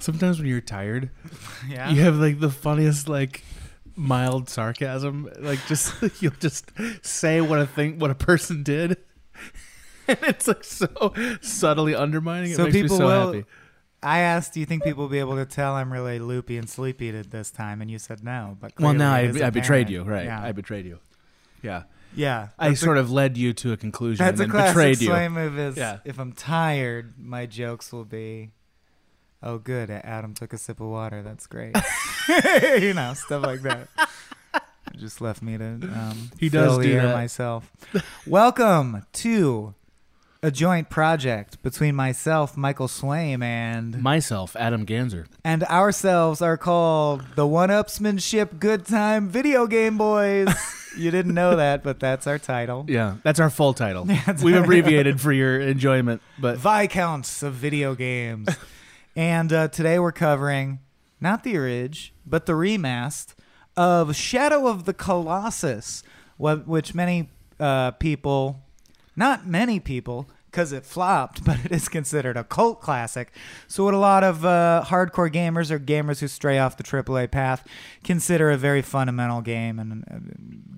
Sometimes when you're tired, Yeah. you have like the funniest like mild sarcasm. Like just you'll just say what a thing what a person did. And it's like so subtly undermining. It so makes people me so will. happy. I asked, "Do you think people will be able to tell I'm really loopy and sleepy at this time?" And you said no. But Well, now I, clearly it is I betrayed you, right? Yeah. I betrayed you. Yeah. yeah. I That's a- sort of led you to a conclusion That's and then classic betrayed you. Move. Is Yeah. if I'm tired, my jokes will be, "Oh, good, Adam took a sip of water. That's great." you know, stuff like that. Just left me to um, He does do that. myself. Welcome to a joint project between myself, Michael Swaim, and Myself, Adam Ganzer. and ourselves are called the One-Upsmanship Good Time Video Game Boys. you didn't know that, but that's our title. Yeah, that's our full title. We've abbreviated for your enjoyment, but Viscounts of video games. And uh, today we're covering not the orig, but the remaster of Shadow of the Colossus, wh- which many uh, people, not many people, because it flopped, but it is considered a cult classic. So, what a lot of uh, hardcore gamers or gamers who stray off the AAA path consider a very fundamental game and uh,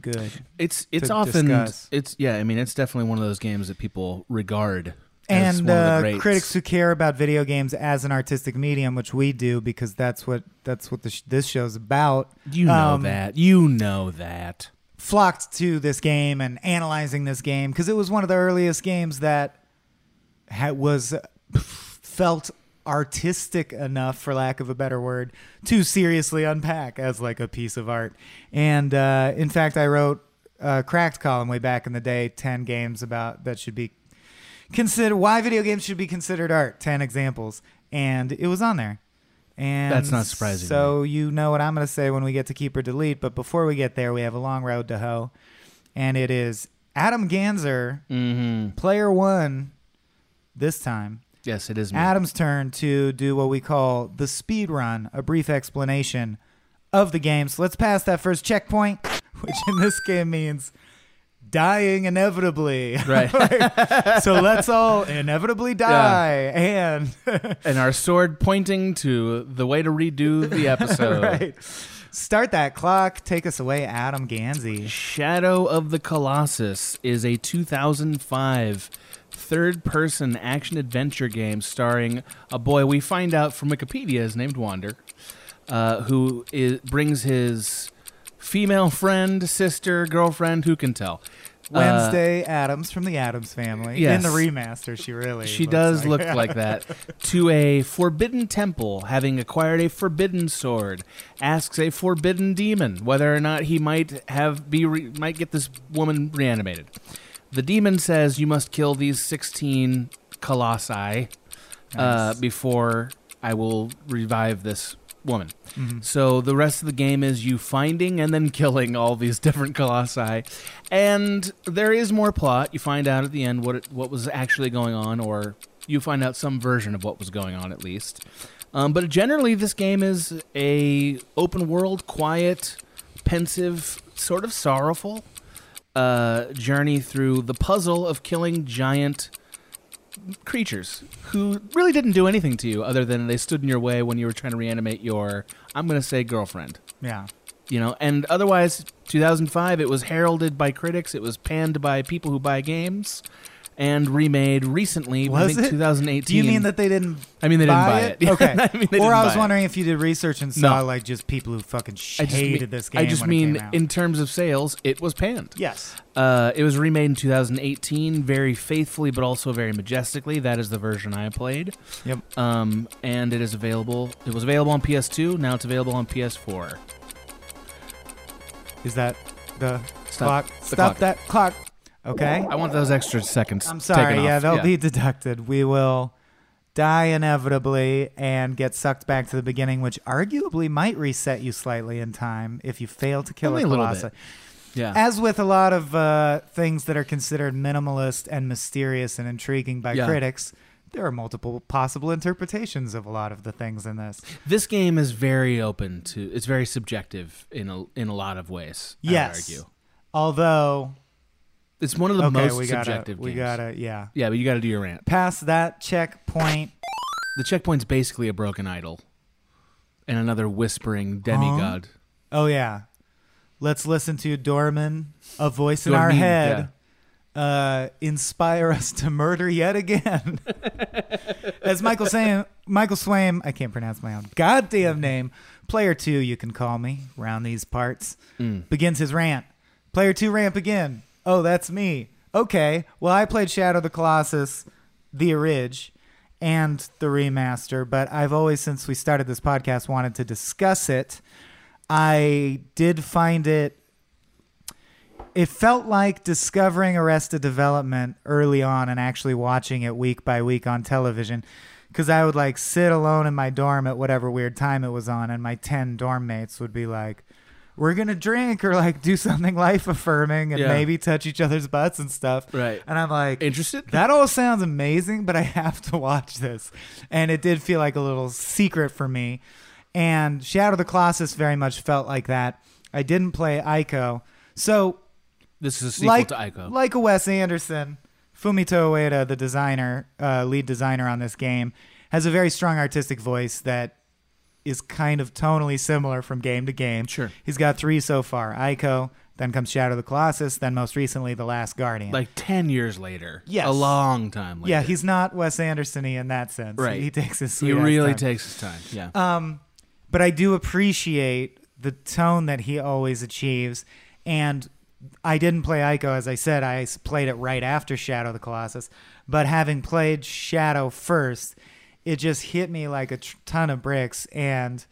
good. it's it's often discuss. it's yeah. I mean, it's definitely one of those games that people regard and one of the uh, critics who care about video games as an artistic medium, which we do because that's what that's what the sh- this show's about. You know um, that. You know that. flocked to this game and analyzing this game because it was one of the earliest games that ha- was felt artistic enough, for lack of a better word, to seriously unpack as like a piece of art. And uh, in fact, I wrote a cracked column way back in the day, ten games about that should be considered why video games should be considered art. Ten examples, and it was on there. And That's not surprising So you know what I'm going to say when we get to keep or delete. But before we get there, we have a long road to hoe, and it is Adam Ganzer, Mm-hmm. player one. This time, Yes, it is me. Adam's turn to do what we call the speed run, a brief explanation of the game. So let's pass that first checkpoint, which in this game means dying inevitably. Right. so let's all inevitably die. And and our sword pointing to the way to redo the episode. right. Start that clock. Take us away, Adam Ganzi. Shadow of the Colossus is a 2005 third person action adventure game starring a boy we find out from Wikipedia is named Wander, uh, who is, brings his female friend, sister, girlfriend, who can tell. Uh, Wednesday Addams from the Addams family. yes. In the remaster, she really she does like- look like that. To a forbidden temple, having acquired a forbidden sword, asks a forbidden demon whether or not he might have be re- might get this woman reanimated. The demon says you must kill these sixteen colossi uh, before I will revive this woman. So the rest of the game is you finding and then killing all these different colossi, and there is more plot. You find out at the end what it, what was actually going on, or you find out some version of what was going on at least. Um, but generally, this game is a open world, quiet, pensive, sort of sorrowful uh, journey through the puzzle of killing giant creatures who really didn't do anything to you other than they stood in your way when you were trying to reanimate your I'm going to say girlfriend. Yeah. You know, and otherwise 2005 it was heralded by critics, it was panned by people who buy games and remade recently I Was think it? 2018. Do you mean that they didn't? I mean they didn't buy it? Okay. I mean, or I was buy it. wondering if you did research and saw No. like just people who fucking I just hated mean, this game. I just mean it came out. in terms of sales, it was panned. yes. Uh, it was remade in 2018, very faithfully, but also very majestically. That is the version I played. Yep. Um, and it is available. It was available on PS2. Now it's available on PS4. Is that the Stop clock? the Stop clock. that clock. Okay. I want those extra seconds. I'm sorry. Yeah, they'll be deducted. We will die inevitably and get sucked back to the beginning, which arguably might reset you slightly in time if you fail to kill Only a a little colossus. bit. Yeah. As with a lot of uh, things that are considered minimalist and mysterious and intriguing by Yeah. critics, there are multiple possible interpretations of a lot of the things in this. this game is very open to. It's very subjective in a in a lot of ways. I would Yes. argue. Although, It's one of the okay, most we gotta, subjective we games. gotta, yeah. Yeah, but you got to do your rant. Past that checkpoint, The checkpoint's basically a broken idol, and another whispering demigod. Oh yeah. Let's listen to Dormin, a voice in our head, uh, inspire us to murder yet again. As Michael Sam, Michael Swaim, I can't pronounce my own goddamn name. Player two, you can call me round these parts. Mm. Begins his rant. Player two ramp again. Oh, that's me. Okay. Well, I played Shadow of the Colossus, the Orig, and the remaster, but I've always, since we started this podcast, wanted to discuss it. I did find it. It felt like discovering Arrested Development early on and actually watching it week by week on television. Because I would like sit alone in my dorm at whatever weird time it was on, and my 10 dorm mates would be like, We're going to drink or like do something life affirming and Yeah. maybe touch each other's butts and stuff. Right. And I'm like, Interested? that all sounds amazing, but I have to watch this. And it did feel like a little secret for me. And Shadow of the Colossus very much felt like that. I didn't play Ico. So, This is a sequel like, to Ico. like a Wes Anderson, Fumito Ueda, the designer, uh, lead designer on this game, has a very strong artistic voice that is kind of tonally similar from game to game. Sure. He's got three so far Ico, then comes Shadow of the Colossus, then most recently, The Last Guardian. like 10 years later. Yes. A long time later. Yeah, he's not Wes Anderson in that sense. Right. He takes his time. He really time. takes his time. Yeah. Um, but I do appreciate the tone that he always achieves. And I didn't play Ico, as I said. I played it right after Shadow of the Colossus. But having played Shadow first, it just hit me like a ton of bricks. And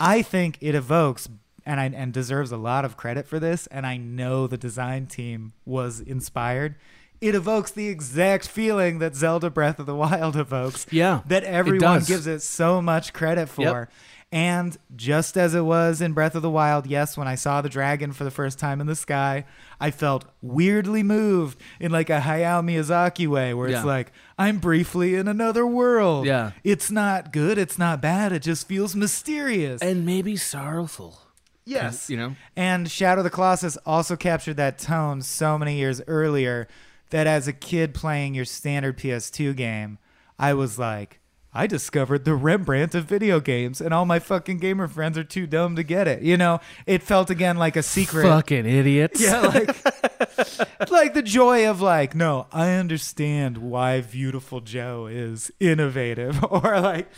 I think it evokes and I, and deserves a lot of credit for this. And I know the design team was inspired. It evokes the exact feeling that Zelda Breath of the Wild evokes. Yeah, that everyone does. gives it so much credit for. Yep. And just as it was in Breath of the Wild, yes, when I saw the dragon for the first time in the sky, I felt weirdly moved in like a Hayao Miyazaki way, where Yeah. it's like, I'm briefly in another world. Yeah. It's not good, it's not bad, it just feels mysterious. and maybe sorrowful. yes. You know? And Shadow of the Colossus also captured that tone so many years earlier that as a kid playing your standard PS2 game, I was like, I discovered the Rembrandt of video games, and all my fucking gamer friends are too dumb to get it. You know, it felt again like a secret. Fucking idiots. Yeah, like like the joy of like, no, I understand why Beautiful Joe is innovative, or like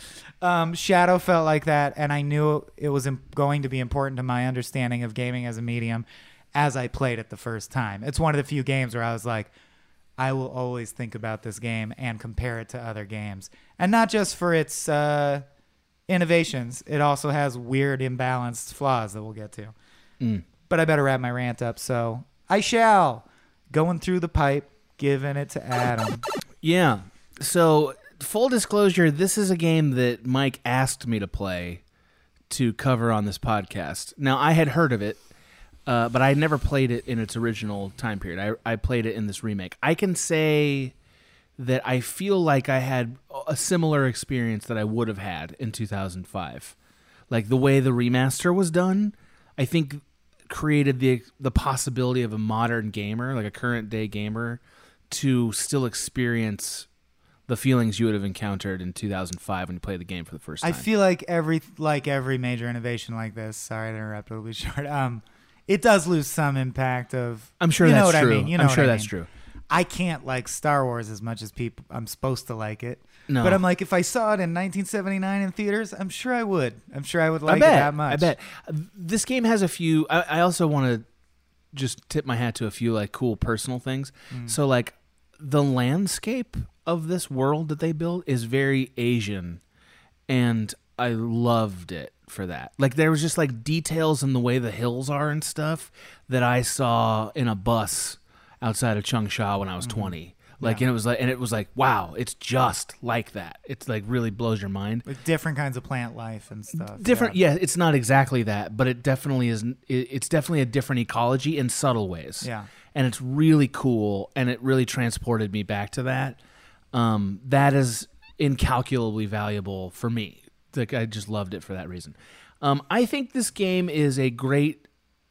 um, Shadow felt like that, and I knew it was going to be important to my understanding of gaming as a medium as I played it the first time. It's one of the few games where I was like, I will always think about this game and compare it to other games, and not just for its uh, innovations. It also has weird, imbalanced flaws that we'll get to Mm. but I better wrap my rant up. So I shall. Going through the pipe, giving it to Adam. Yeah. So, full disclosure, this is a game that Mike asked me to play to cover on this podcast. Now, I had heard of it, uh, but I had never played it in its original time period. I, I played it in this remake. I can say that I feel like I had a similar experience that I would have had in 2005. Like the way the remaster was done, I think created the the possibility of a modern gamer, like a current day gamer, to still experience the feelings you would have encountered in 2005 when you played the game for the first time. I feel like every like every major innovation like this. Sorry to interrupt. It'll be short. Um, it does lose some impact of. I'm sure you know what true. I mean. You know I'm sure I that's mean. true. I can't like Star Wars as much as people. I'm supposed to like it. No. But I'm like, if I saw it in 1979 in theaters, I'm sure I would. I'm sure I would like I bet. it that much. I bet. This game has a few. I, I also want to just tip my hat to a few like cool personal things. Mm. So like the landscape of this world that they built is very Asian, and I loved it for that. Like there was just like details in the way the hills are and stuff that I saw in a bus outside of Changsha when I was 20. Like Mm-hmm. Yeah. and it was like and it was like wow, it's just like that. It's like really blows your mind With different kinds of plant life and stuff. different yeah. it's not exactly that but it definitely is it- it's definitely a different ecology in subtle ways Yeah. and it's really cool and it really transported me back to that um that is incalculably valuable for me like i just loved it for that reason um i think this game is a great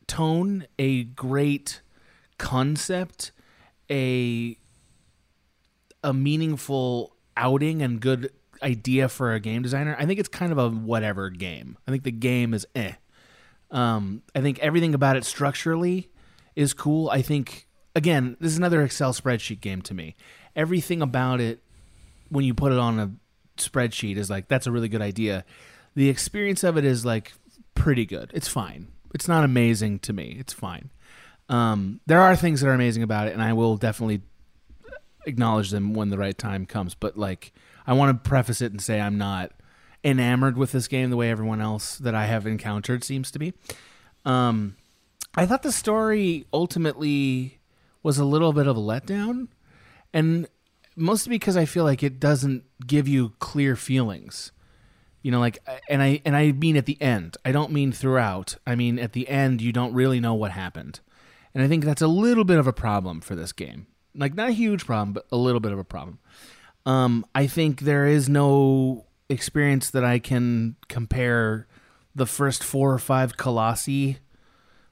tone a great concept a a meaningful outing and good idea for a game designer. I think it's kind of a whatever game. I think the game is eh. Um, I think everything about it structurally is cool. I think again, this is another Excel spreadsheet game to me. Everything about it, when you put it on a spreadsheet, is like that's a really good idea. The experience of it is like pretty good. It's fine. It's not amazing to me. It's fine. Um, there are things that are amazing about it, and I will definitely acknowledge them when the right time comes. But like, I want to preface it and say I'm not enamored with this game the way everyone else that I have encountered seems to be. Um, I thought the story ultimately was a little bit of a letdown, and mostly because I feel like it doesn't give you clear feelings. You know, like, and I and I mean at the end. I don't mean throughout. I mean at the end, you don't really know what happened, and I think that's a little bit of a problem for this game. Like, not a huge problem, but a little bit of a problem. Um, I think there is no experience that I can compare the first four or five Colossi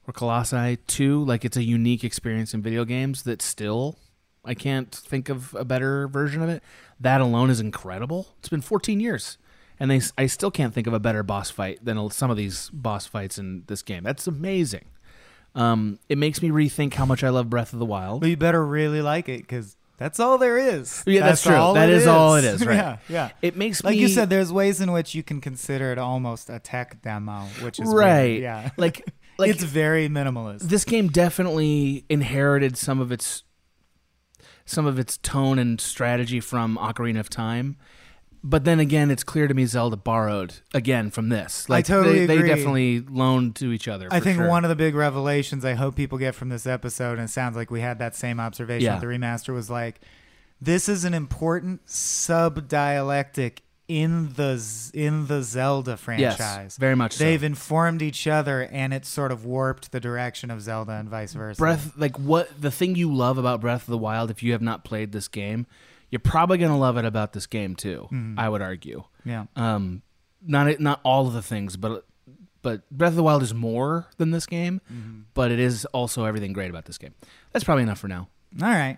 or Colossi to. Like, it's a unique experience in video games that still I can't think of a better version of it. That alone is incredible. It's been 14 years, and they I still can't think of a better boss fight than some of these boss fights in this game. That's amazing. Um, it makes me rethink how much I love Breath of the Wild. Well, you better really like it because that's all there is. Yeah, that's true. all That it is all it is, right. yeah, yeah. It makes like me you said. There's ways in which you can consider it almost a tech demo, which is weird. right. Yeah, Like like it's very minimalist. this game definitely inherited some of its some of its tone and strategy from Ocarina of Time. But then again, it's clear to me Zelda borrowed again from this. Like totally they, they definitely loaned to each other. I think sure. one of the big revelations I hope people get from this episode, and it sounds like we had that same observation Yeah. with the remaster, was like, this is an important sub dialectic in the in the Zelda franchise. very much so. They've informed each other, and it sort of warped the direction of Zelda and vice versa. Breath like what the thing you love about Breath of the Wild if you have not played this game, you're probably going to love it about this game too. I would argue. Yeah. Um not not all of the things, but but Breath of the Wild is more than this game, but it is also everything great about this game. That's probably enough for now. All right.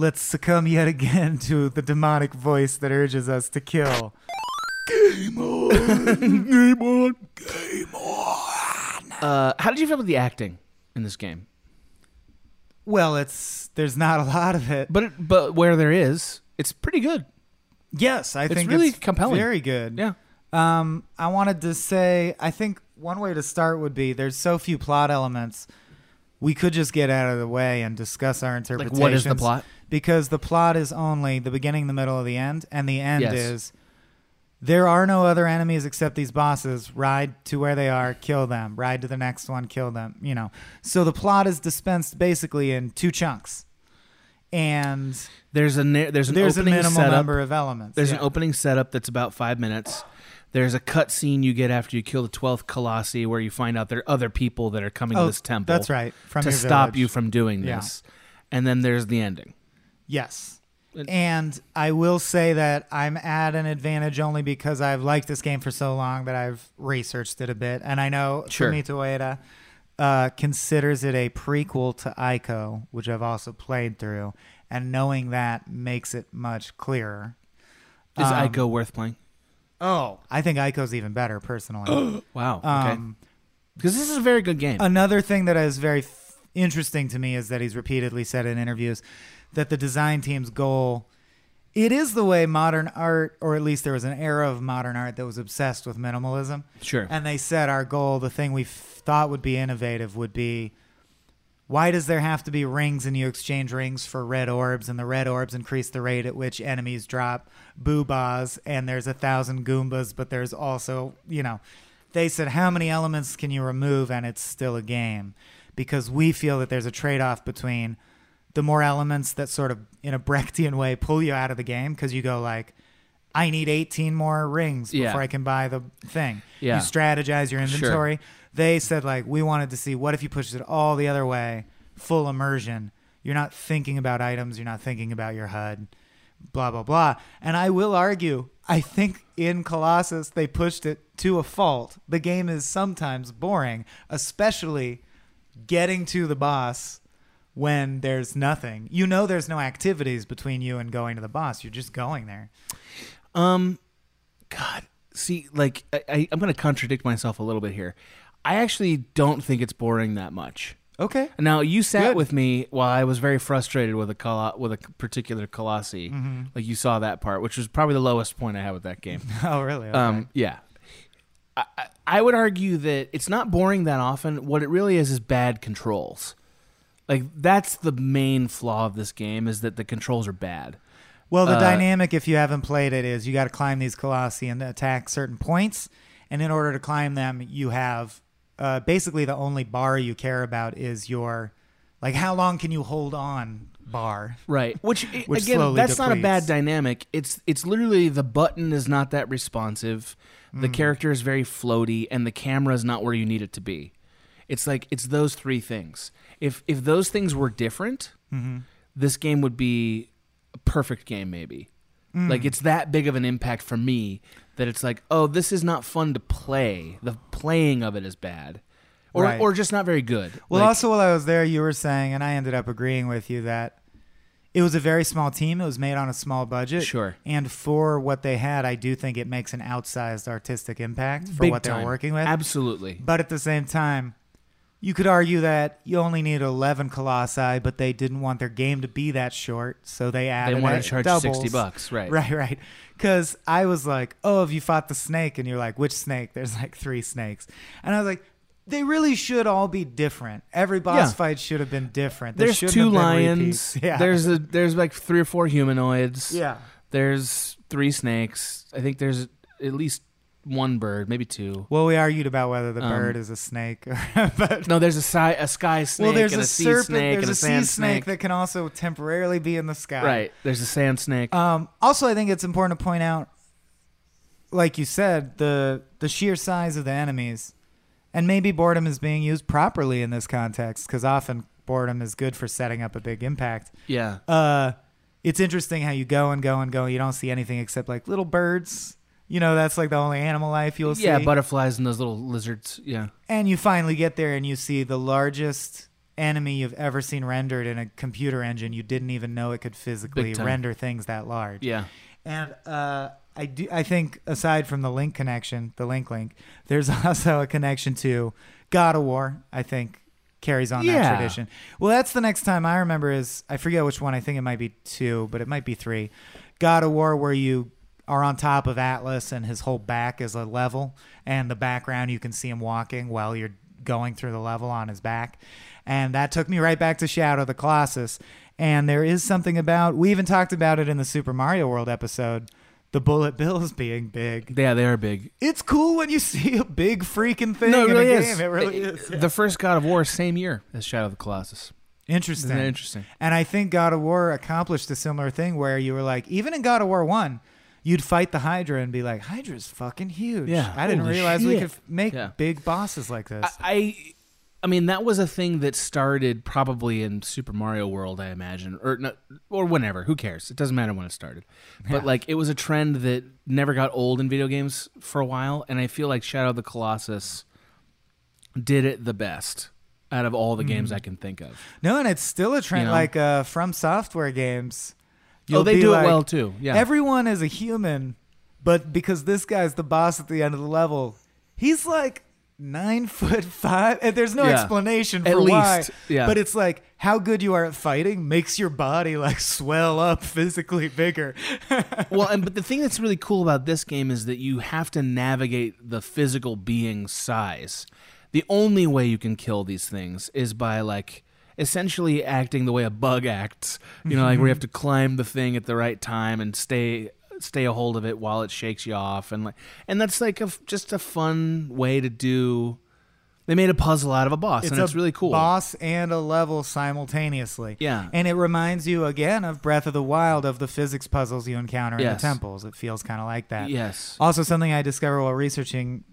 Let's succumb yet again to the demonic voice that urges us to kill. Game on, game on, game on. Uh, how did you feel about the acting in this game? Well, it's there's not a lot of it, but it, but where there is, it's pretty good. Yes, I It's think really it's compelling. Very good. Yeah. Um, I wanted to say, I think one way to start would be there's so few plot elements. We could just get out of the way and discuss our interpretations. what is the plot? Because the plot is only the beginning, the middle, of the end, and the end Yes. is there are no other enemies except these bosses. Ride to where they are, kill them. Ride to the next one, kill them. You know. So the plot is dispensed basically in two chunks, and There's a there's an There's a opening minimal setup. number of elements, There's an opening setup that's about five minutes. There's a cut scene you get after you kill the twelfth Colossi, where you find out there are other people that are coming Oh, to this temple. that's right, to stop village. you from doing Yeah. this. And then there's the ending. Yes. And I will say that I'm at an advantage only because I've liked this game for so long that I've researched it a bit. And I know Sure. Fumito Ueda uh, considers it a prequel to Ico, which I've also played through. And knowing that makes it much clearer. Is Um, Ico worth playing? Oh, I think Ico's even better personally. wow. Okay. Um, Because this is a very good game. Another thing that is very f- interesting to me is that he's repeatedly said in interviews that the design team's goal it is the way modern art or at least there was an era of modern art that was obsessed with minimalism. Sure. And they said our goal, the thing we f- thought would be innovative would be why does there have to be rings and you exchange rings for red orbs and the red orbs increase the rate at which enemies drop boobas and there's a thousand goombas but there's also you know they said how many elements can you remove and it's still a game because we feel that there's a trade-off between the more elements that sort of in a brechtian way pull you out of the game because you go like i need 18 more rings Yeah. before i can buy the thing Yeah. you strategize your Sure. inventory they said like we wanted to see what if you pushed it all the other way full immersion you're not thinking about items you're not thinking about your hud blah blah blah and i will argue i think in colossus they pushed it to a fault the game is sometimes boring especially getting to the boss when there's nothing you know there's no activities between you and going to the boss you're just going there Um, God, see, like I, I, I'm going to contradict myself a little bit here. I actually don't think it's boring that much. Okay. Now you sat Good. with me while I was very frustrated with a colo- with a particular Colossi. Mhm. Like you saw that part, which was probably the lowest point I had with that game. Oh, really? Okay. Um, yeah. I- I would argue that it's not boring that often. What it really is is bad controls. Like that's the main flaw of this game is that the controls are bad. Well, the Uh, dynamic, if you haven't played it, is you got to climb these colossi and attack certain points. And in order to climb them, you have uh, basically the only bar you care about is your, like, how long can you hold on bar. Right. Which, Which again, that's not a bad dynamic. It's it's literally the button is not that responsive. The Mm. character is very floaty, and the camera is not where you need it to be. It's like it's those three things. If if those things were different, Mhm. this game would be a perfect game. Maybe. Mm. Like it's that big of an impact for me that it's like, oh, this is not fun to play. The playing of it is bad, or Right. or just not very good. Well, Like- also while I was there, you were saying, and I ended up agreeing with you that it was a very small team. It was made on a small budget. Sure. And for what they had, I do think it makes an outsized artistic impact for Big what they're working with. Absolutely. But at the same time, you could argue that you only need 11 colossi, but they didn't want their game to be that short, so they added They wanted to charge doubles. 60 bucks, right. Right, right. Because I was like, oh, have you fought the snake? And you're like, which snake? There's like three snakes. And I was like, they really should all be different. Every boss Yeah. fight should have been different. There There's two have been lions. Yeah. There's a there's like three or four humanoids. Yeah. There's three snakes. I think there's at least one bird, maybe two. well, we argued about whether the Um, bird is a snake, but No, there's a sky a sky snake well, there's and a, a, sea serpent. snake there's a, a sea snake that can also temporarily be in the sky. Right. There's a sand snake. Um, also, I think it's important to point out, like you said, the the sheer size of the enemies, and maybe boredom is being used properly in this context because often boredom is good for setting up a big impact. Yeah. Uh, it's interesting how you go and go and go. And You don't see anything except like little birds. You know, that's like the only animal life you'll see. yeah, butterflies and those little lizards. Yeah. And you finally get there and you see the largest enemy you've ever seen rendered in a computer engine. You didn't even know it could physically render things that large. Yeah. And uh, I do. I think aside from the link connection, the link link, there's also a connection to God of War. I think carries on that tradition. Well, that's the next time I remember is I forget which one. I think it might be two, but it might be three. God of War, where you are on top of Atlas and his whole back is a level, and the background you can see him walking while you're going through the level on his back. And that took me right back to Shadow of the Colossus. And there is something about we even talked about it in the Super Mario World episode, the bullet bills being big. Yeah, they are big. It's cool when you see a big freaking thing no, it in really a is. It really is. The first God of War, same year as Shadow of the Colossus. Interesting. Isn't interesting? And I think God of War accomplished a similar thing where you were like, even in God of War 1, you'd fight the Hydra and be like, Hydra's fucking huge. Yeah, I didn't holy realize we shit. could f- make Yeah. big bosses like this. I, I mean, that was a thing that started probably in Super Mario World, I imagine, or no, or whenever. Who cares? It doesn't matter when it started. But like, it was a trend that never got old in video games for a while, and I feel like Shadow of the Colossus did it the best out of all the games Mhm. I can think of. no, and it's still a trend You know? like uh, from software games. Oh, you'll they be do it well, too. Yeah. Everyone is a human, but because this guy's the boss at the end of the level, he's like nine foot five, and there's no Yeah. explanation At for why. least, yeah. But it's like how good you are at fighting makes your body like swell up physically bigger. well, and but the thing that's really cool about this game is that you have to navigate the physical being's size. The only way you can kill these things is by like essentially acting the way a bug acts. You know, like where you have to mm-hmm. climb the thing at the right time and stay stay a hold of it while it shakes you off and like and that's like a just a fun way to do they made a puzzle out of a boss and a it's really cool. Boss and a level simultaneously. Yeah. And it reminds you again of Breath of the Wild of the physics puzzles you encounter in Yes. the temples. It feels kind of like that. Yes. Also, something I discovered while researching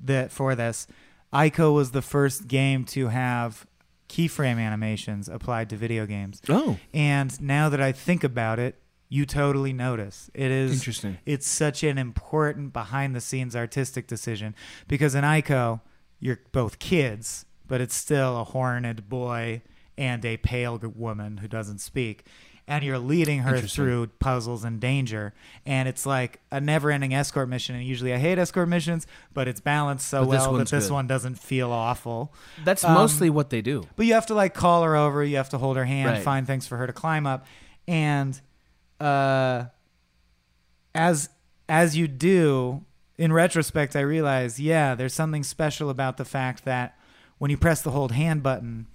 that for this, Ico was the first game to have keyframe animations applied to video games. Oh. And now that I think about it, you totally notice. It is Interesting. It's such an important behind the scenes artistic decision because in Ico, you're both kids, but it's still a horned boy and a pale woman who doesn't speak. And you're leading her through puzzles and danger. And it's like a never ending escort mission. And usually I hate escort missions, but it's balanced so But this well that one's this good. one doesn't feel awful. That's Um, mostly what they do. but you have to like call her over. You have to hold her hand, Right. find things for her to climb up, and uh, as as you do, in retrospect, I realize, yeah, there's something special about the fact that when you press the hold hand button,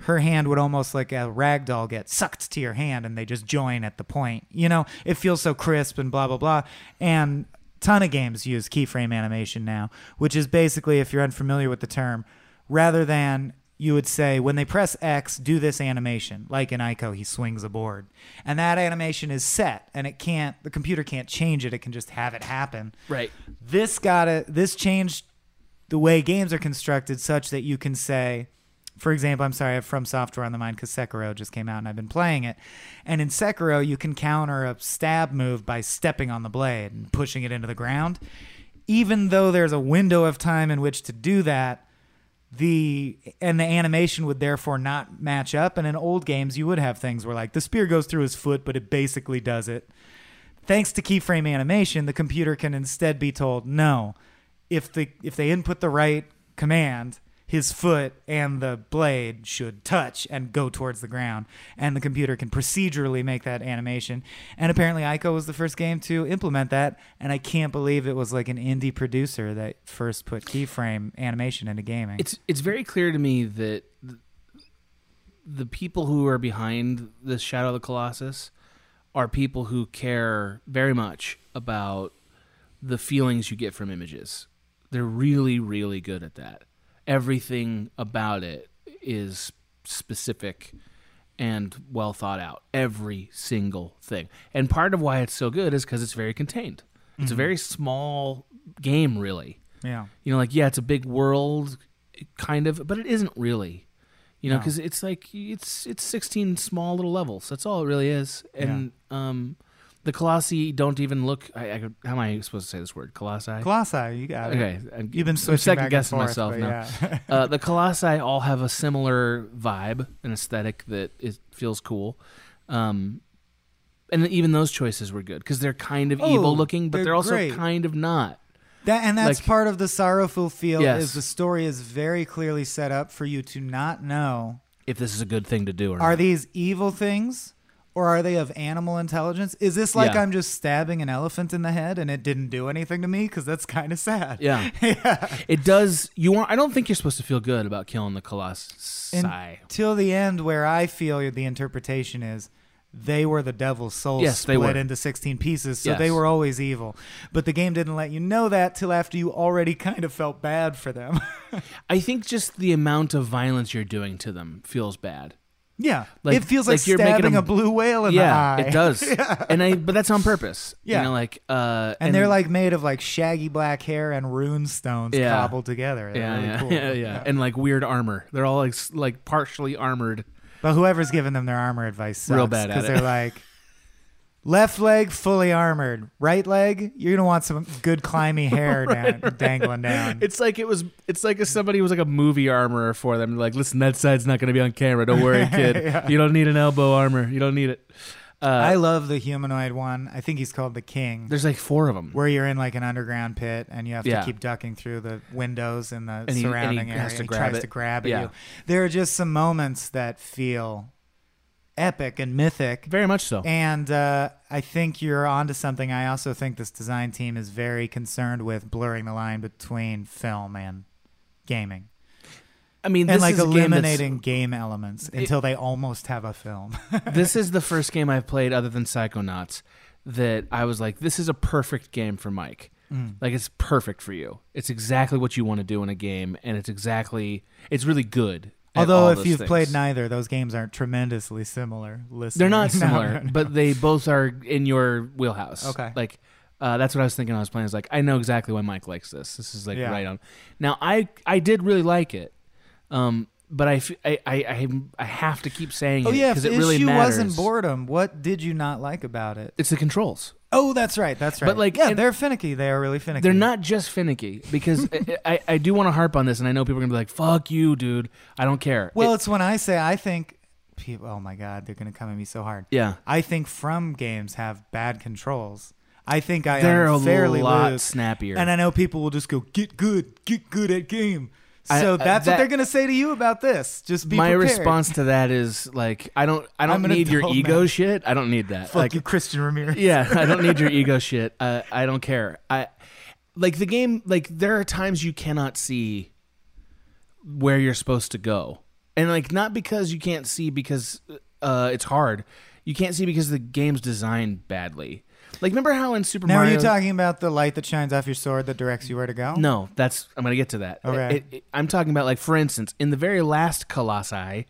her hand would almost like a rag doll get sucked to your hand, and they just join at the point. You know, it feels so crisp and blah blah blah, and ton of games use keyframe animation now, which is basically, if you're unfamiliar with the term, rather than you would say when they press X, do this animation. Like in Ico, he swings a board, and that animation is set, and it can't. The computer can't change it. It can just have it happen. Right. This got it. This changed the way games are constructed, such that you can say. For example, I'm sorry, I have From Software on the mind because Sekiro just came out and I've been playing it. And in Sekiro, you can counter a stab move by stepping on the blade and pushing it into the ground. Even though there's a window of time in which to do that, the and the animation would therefore not match up. And in old games, you would have things where like the spear goes through his foot, but it basically does it. Thanks to keyframe animation, the computer can instead be told no. If the if they input the right command, his foot and the blade should touch and go towards the ground, and the computer can procedurally make that animation. And apparently, Ico was the first game to implement that, and I can't believe it was like an indie producer that first put keyframe animation into gaming. It's it's very clear to me that th- the people who are behind the Shadow of the Colossus are people who care very much about the feelings you get from images. They're really, really good at that. Everything about it is specific and well thought out. Every single thing. And part of why it's so good is because it's very contained. It's a Mhm. very small game, really. Yeah. You know, like, yeah, it's a big world, kind of, but it isn't really. You know, No. because it's like it's it's sixteen small little levels. That's all it really is. And um, the colossi don't even look. I, I, how am I supposed to say this word? Colossi. Colossi, you got it. Okay, You've been switching second back and guessing forth, myself now. yeah. uh, the colossi all have a similar vibe and aesthetic that is, feels cool. Um, and even those choices were good because they're kind of Oh, evil looking, but they're they're, also great. kind of not. That and that's Like- part of the sorrowful feel Yes. is the story is very clearly set up for you to not know If this is a good thing to do or not. are not. these evil things or are they of animal intelligence? Is this like Yeah. I'm just stabbing an elephant in the head and it didn't do anything to me because that's kind of sad. Yeah. It does. You want? I don't think you're supposed to feel good about killing the colossi. Until the end, where I feel the interpretation is they were the devil's souls Yes, they split were. into 16 pieces, so Yes. they were always evil. But the game didn't let you know that till after you already kind of felt bad for them. I think just the amount of violence you're doing to them feels bad. Yeah. It feels like you're stabbing them- a blue whale in the eye. it does. Yeah. And I, but that's on purpose. Yeah. You know, like, uh, and, they're like made of like shaggy black hair and rune stones yeah. cobbled together. They're Yeah, really yeah, cool. yeah, yeah, and like weird armor. They're all like s- like partially armored. But whoever's giving them their armor advice sucks Real bad because they're like left leg fully armored, right leg you're gonna want some good climby hair down, dangling down. It's like it was. It's like if somebody was like a movie armorer for them. Like, listen, that side's not going to be on camera. Don't worry, kid. Yeah. You don't need an elbow armor. You don't need it. Uh, I love the humanoid one. I think he's called the King. There's like four of them. Where you're in like an underground pit and you have Yeah. to keep ducking through the windows in the And he- and he surrounding area. has to and he grab tries it. to grab at Yeah. you. There are just some moments that feel epic and mythic. Very much so. And uh, I think you're onto something. I also think this design team is very concerned with blurring the line between film and gaming. I mean, and like is a game eliminating game elements until they almost have a film. this is the first game I've played other than Psychonauts that I was like, this is a perfect game for Mike. Mm. Like it's perfect for you. It's exactly what you want to do in a game, and it's exactly it's really good. At Although if you've things. played neither, those games aren't tremendously similar. Listening. they're not similar, no, no. but they both are in your wheelhouse. Okay. like. Uh, that's what I was thinking. I was playing. I was like, I know exactly why Mike likes this. This is like Yeah. right on. Now, I I did really like it, um, but I, f- I, I, I, I have to keep saying Oh it yeah, because if it the really issue matters. wasn't boredom. What did you not like about it? It's the controls. Oh, that's right. That's right. But, like, yeah, they're finicky. They are really finicky. They're not just finicky because I, I, I do want to harp on this, and I know people are gonna be like, "Fuck you, dude." I don't care. Well, It- it's when I say I think people. Oh my god, they're gonna come at me so hard. Yeah. I think from games have bad controls. I think I They're a unfairly lot lose. snappier. And I know people will just go get good, get good at game. I- So uh, that's that- what they're gonna say to you about this. Just be my prepared. response to that is like, I don't, I don't need your ego man. shit. I don't need that. Fuck like, you, Christian Ramirez. yeah, I don't need your ego shit. Uh, I don't care. I like the game. Like there are times you cannot see where you're supposed to go, and like not because you can't see because uh, it's hard. You can't see because the game's designed badly. Like remember how in Super Mario Now, Mario? are you talking about the light that shines off your sword that directs you where to go? No, that's I'm gonna get to that. Okay. It- it- I'm talking about like for instance, in the very last Colossi,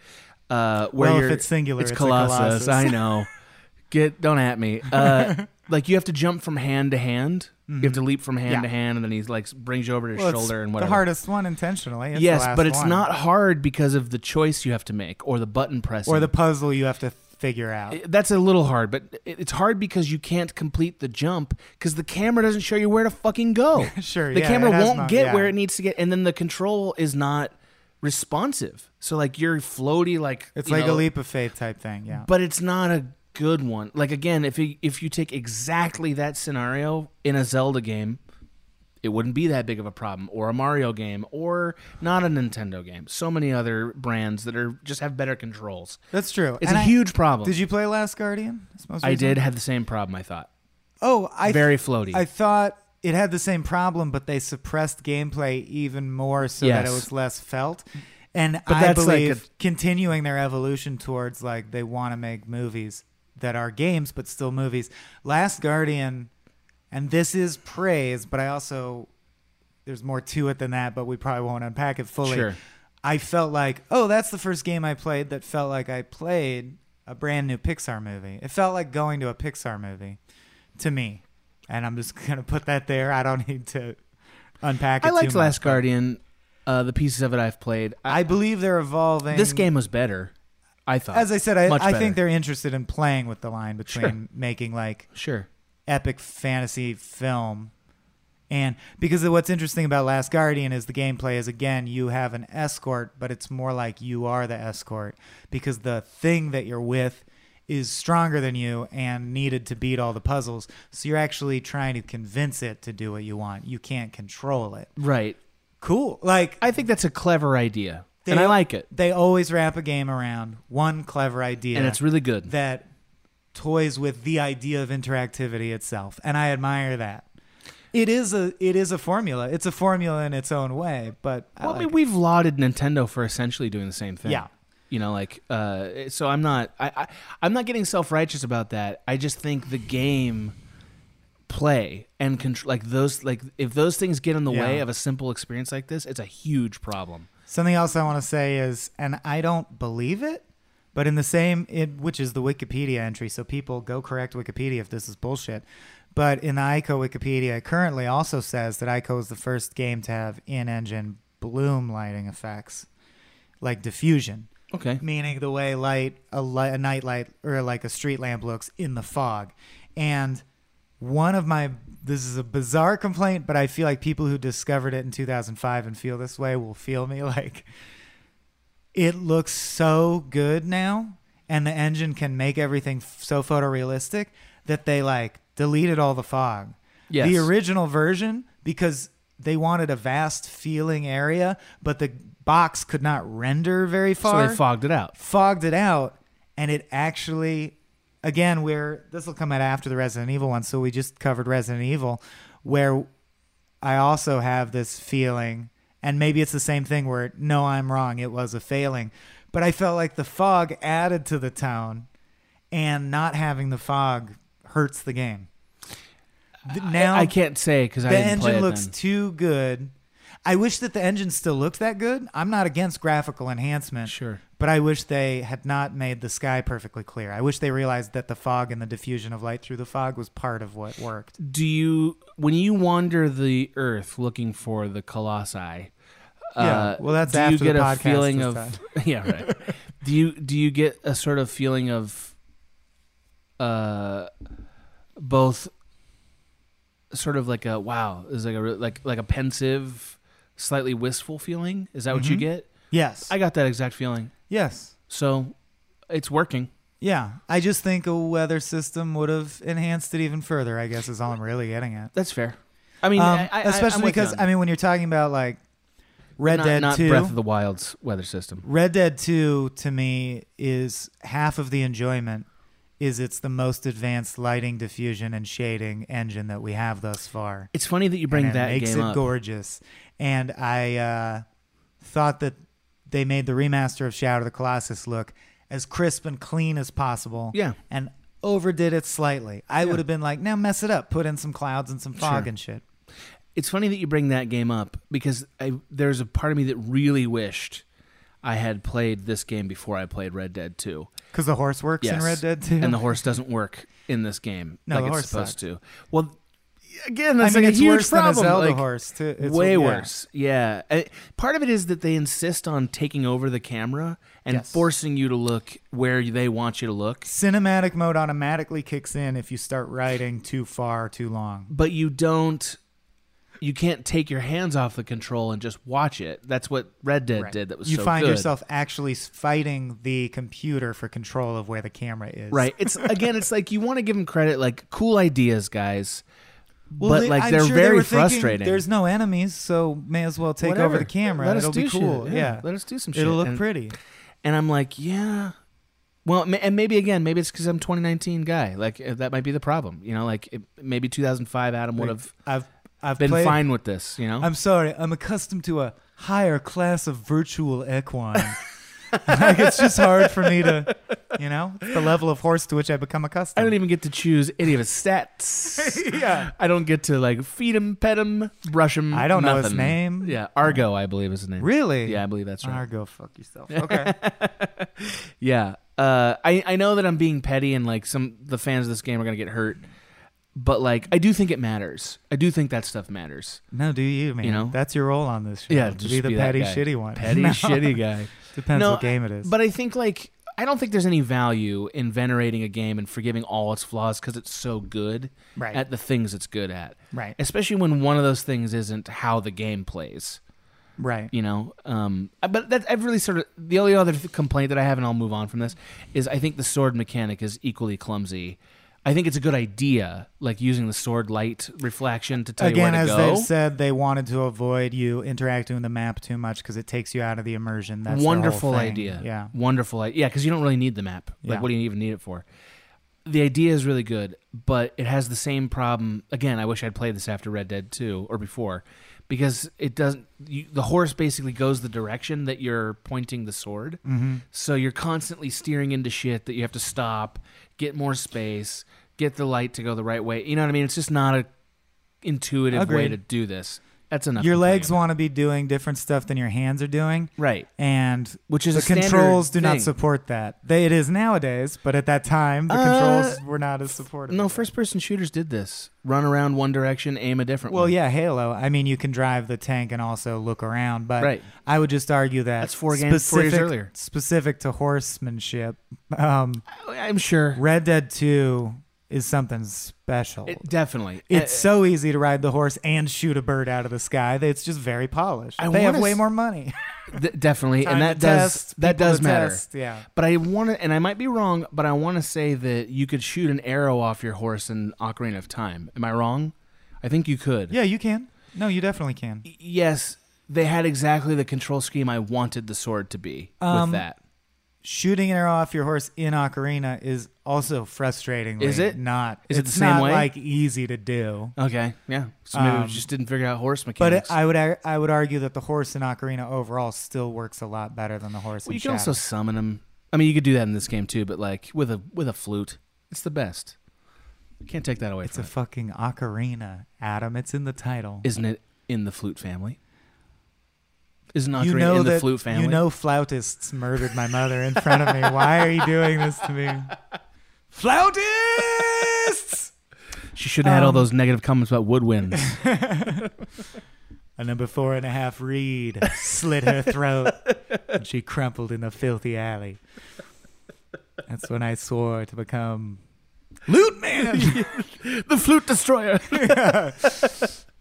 uh, where Well, if you're- it's singular, it's, it's a Colossus. Colossus. I know. Get don't at me. Uh, like you have to jump from hand to hand. You have to leap from hand Yeah. to hand, and then he like brings you over to his Well, it's shoulder and whatever. The hardest one intentionally. It's the yes, last but it's one. not hard because of the choice you have to make or the button pressing Or the puzzle you have to figure out. that's a little hard, but it's hard because you can't complete the jump because the camera doesn't show you where to fucking go. Sure, the yeah, camera won't not- get yeah. where it needs to get, and then the control is not responsive. So like you're floaty, like It's like know, a leap of faith type thing. Yeah. but it's not a good one. Like again, if you, if you take exactly that scenario in a Zelda game, it wouldn't be that big of a problem, or a Mario game, or not a Nintendo game. So many other brands that are just have better controls. That's true. It's And a I- huge problem. Did you play Last Guardian? I did have the same problem. I thought. Oh, I Very floaty. I thought it had the same problem, but they suppressed gameplay even more so that it was less felt. And But I that's like believe a- continuing their evolution towards like they want to make movies that are games but still movies. Last Guardian, and this is praise, but I also there's more to it than that, but we probably won't unpack it fully. Sure. I felt like, oh, that's the first game I played that felt like I played a brand new Pixar movie. It felt like going to a Pixar movie to me. And I'm just going to put that there. I don't need to unpack it I liked much, Last Guardian. Uh, the pieces of it I've played. I believe they're evolving. This game was better. I thought. As I said, I, I think they're interested in playing with the line between Sure. making like Sure. Epic fantasy film and because of what's interesting about Last Guardian is the gameplay is again you have an escort, but it's more like you are the escort because the thing that you're with is stronger than you and needed to beat all the puzzles. So you're actually trying to convince it to do what you want. You can't control it. Right. Cool. Like I think that's a clever idea, and I like it. They always wrap a game around one clever idea, And it's really good. That toys with the idea of interactivity itself, and I admire that. It is a it is a formula. It's a formula in its own way, but Well, I like mean, we've lauded Nintendo for essentially doing the same thing. Yeah. You know, like, uh, so I'm not, I, I, I'm not getting self righteous about that. I just think the game play and control, like those, like if those things get in the way of a simple experience like this, it's a huge problem. Something else I want to say is, and I don't believe it, but in the same, it, which is the Wikipedia entry, so people go correct Wikipedia if this is bullshit. But in the ICO Wikipedia, it currently also says that ICO is the first game to have in-engine bloom lighting effects, like diffusion. Okay. Meaning the way light a, light, a night light or like a street lamp looks in the fog. And one of my this is a bizarre complaint, but I feel like people who discovered it in 2005 and feel this way will feel me like it looks so good now and the engine can make everything f- so photorealistic that they like deleted all the fog. Yes. The original version because they wanted a vast feeling area, but the box could not render very far. So they fogged it out. fogged it out and it actually again we're this will come out after the resident evil one so we just covered resident evil where i also have this feeling and maybe it's the same thing where no i'm wrong it was a failing but i felt like the fog added to the tone and not having the fog hurts the game now I can't say because I the engine looks then. too good. I wish that the engine still looked that good. I'm not against graphical enhancement. Sure. But I wish they had not made the sky perfectly clear. I wish they realized that the fog and the diffusion of light through the fog was part of what worked. Do you, when you wander the earth looking for the colossi? Yeah, uh, well, that's do you get a feeling of time. yeah right. do you do you get a sort of feeling of uh both sort of like a wow is like a like like a pensive slightly wistful feeling is that what you Mhm. get Yes. i got that exact feeling Yes. so it's working Yeah. I just think a weather system would have enhanced it even further, I guess is all I'm really getting at. that's fair i mean Um, I, I, especially because I mean when you're talking about like Red not, Dead not 2 breath of the wild's weather system Red Dead 2 to me is half of the enjoyment is it's the most advanced lighting diffusion and shading engine that we have thus far. It's funny that you bring And it that makes game it up. gorgeous. And I uh, thought that they made the remaster of Shadow of the Colossus look as crisp and clean as possible. Yeah. And overdid it slightly. I would have been like, now mess it up, put in some clouds and some fog Sure. and shit. It's funny that you bring that game up because I there's a part of me that really wished I had played this game before I played Red Dead 2. Because the horse works in Red Dead 2. And the horse doesn't work in this game No, like it's supposed sucks. to. Well, again, I that's mean, like a huge worse problem. Zelda like, horse, too. It's- way yeah. worse. Yeah. Uh, part of it is that they insist on taking over the camera and Yes. forcing you to look where they want you to look. Cinematic mode automatically kicks in if you start riding too far too long. but you don't you can't take your hands off the control and just watch it. That's what Red Dead Right. did. That was you so find good. yourself actually fighting the computer for control of where the camera is. right. It's again, it's like you want to give them credit, like cool ideas, guys. Well, but they- like they're sure they very thinking, frustrating. There's no enemies, so may as well take Whatever. over the camera. Let us It'll do be shit. cool. Yeah, Yeah. let us do some shit. It'll look And- pretty. And I'm like, yeah. Well, and maybe again, maybe it's because I'm 2019 guy. Like uh, that might be the problem. You know, like it, maybe 2005 Adam would have. I've I've been played- fine with this. You know, I'm sorry. I'm accustomed to a higher class of virtual equine. like it's just hard for me to, you know, it's the level of horse to which I become accustomed. I don't even get to choose any of his stats. yeah. I don't get to like feed him, pet him, brush him. I don't know his nothing. name. Yeah, Argo, I believe is his name. Really? Yeah, I believe that's right. Argo, fuck yourself. Okay. yeah. Uh, I I know that I'm being petty and like some the fans of this game are gonna get hurt, but like I do think it matters. I do think that stuff matters. No, do you, man? You know? that's your role on this show. Yeah, to just be the that petty, guy. shitty one. Petty, No. shitty guy. Depends No, what game it is. But I think like I don't think there's any value in venerating a game and forgiving all its flaws because it's so good Right. at the things it's good at. Right. Especially when one of those things isn't how the game plays. Right. You know. Um. But that I've really sort of the only other th- complaint that I have, and I'll move on from this, is I think the sword mechanic is equally clumsy. I think it's a good idea, like using the sword light reflection to tell Again, you where as to go. they've said, they wanted to avoid you interacting with the map too much because it takes you out of the immersion. That's whole wonderful thing. idea. Yeah. Wonderful idea. Yeah, because you don't really need the map. Like, Yeah. what do you even need it for? The idea is really good, but it has the same problem. Again, I wish I'd played this after Red Dead 2 or before, because it doesn't. You, the horse basically goes the direction that you're pointing the sword. Mhm. So you're constantly steering into shit that you have to stop, get more space, get the light to go the right way. You know what I mean? It's just not a intuitive way to do this. That's enough. Your legs want to be doing different stuff than your hands are doing. Right. And Which is the controls do not support that. They, it is nowadays, but at that time the Uh, controls were not as supportive. No, first person shooters did this. Run around one direction, aim a different Well, one. yeah, Halo. I mean, you can drive the tank and also look around, but Right. I would just argue that That's four games- four years specific- earlier. Specific to horsemanship, um, I'm sure Red Dead Two is something special. It- definitely. It's Uh, so easy to ride the horse and shoot a bird out of the sky. It's just very polished. I they have way s- more money. Th- definitely, and that does test, that does matter. test, yeah. But I want to, and I might be wrong, but I want to say that you could shoot an arrow off your horse in Ocarina of Time. Am I wrong? I think you could. yeah, you can. No, you definitely can. Yes, they had exactly the control scheme I wanted the sword to be Um, with that. Shooting an arrow off your horse in Ocarina is also frustratingly Is it? not? Is it the same not, way? Like easy to do. Okay, yeah. So maybe we Um, just didn't figure out horse But mechanics. it, I would I would argue that the horse in Ocarina overall still works a lot better than the horse well, you can also summon them. I mean, you could do that in this game too, but like with a with a flute, it's the best. Can't take that away It's a it. fucking ocarina, Adam. It's in the title. Isn't it in the flute family? Isn't you Ocarina know in the that flute family? you know flautists murdered my mother in front of me. Why are you doing this to me? Flautists. she should have had all Um, those negative comments about woodwinds. A number four and a half reed slit her throat, and she crumpled in a filthy alley. That's when I swore to become Loot Man, the flute destroyer.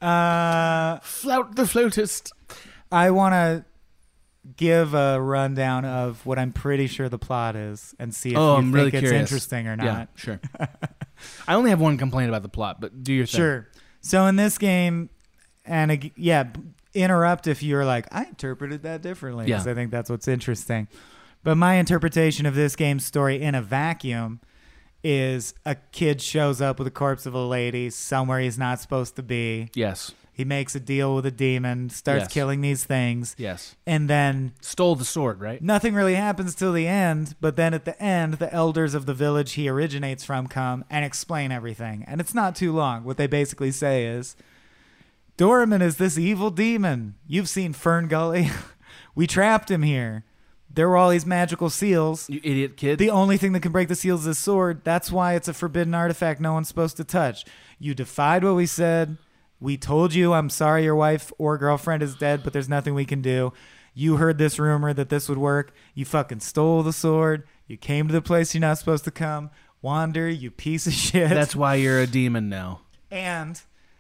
uh, Flout the flautist. I want to give a rundown of what I'm pretty sure the plot is, and see if oh, you I'm think really it's curious. interesting or not. Yeah, sure. I only have one complaint about the plot, but do your thing. Sure. So in this game, and ag- yeah, interrupt if you're like, I interpreted that differently. Because Yeah. I think that's what's interesting. But my interpretation of this game's story in a vacuum is a kid shows up with a corpse of a lady somewhere he's not supposed to be. Yes. He makes a deal with a demon, starts Yes. killing these things. Yes. And then Stole the sword, right? Nothing really happens till the end, but then at the end, the elders of the village he originates from come and explain everything. And it's not too long. What they basically say is Dormin is this evil demon. You've seen Fern Gully. we trapped him here. There were all these magical seals. You idiot kid. The only thing that can break the seals is this sword. That's why it's a forbidden artifact no one's supposed to touch. You defied what we said. We told you, I'm sorry your wife or girlfriend is dead, but there's nothing we can do. You heard this rumor that this would work. You fucking stole the sword. You came to the place you're not supposed to come. Wander, you piece of shit. That's why you're a demon now. And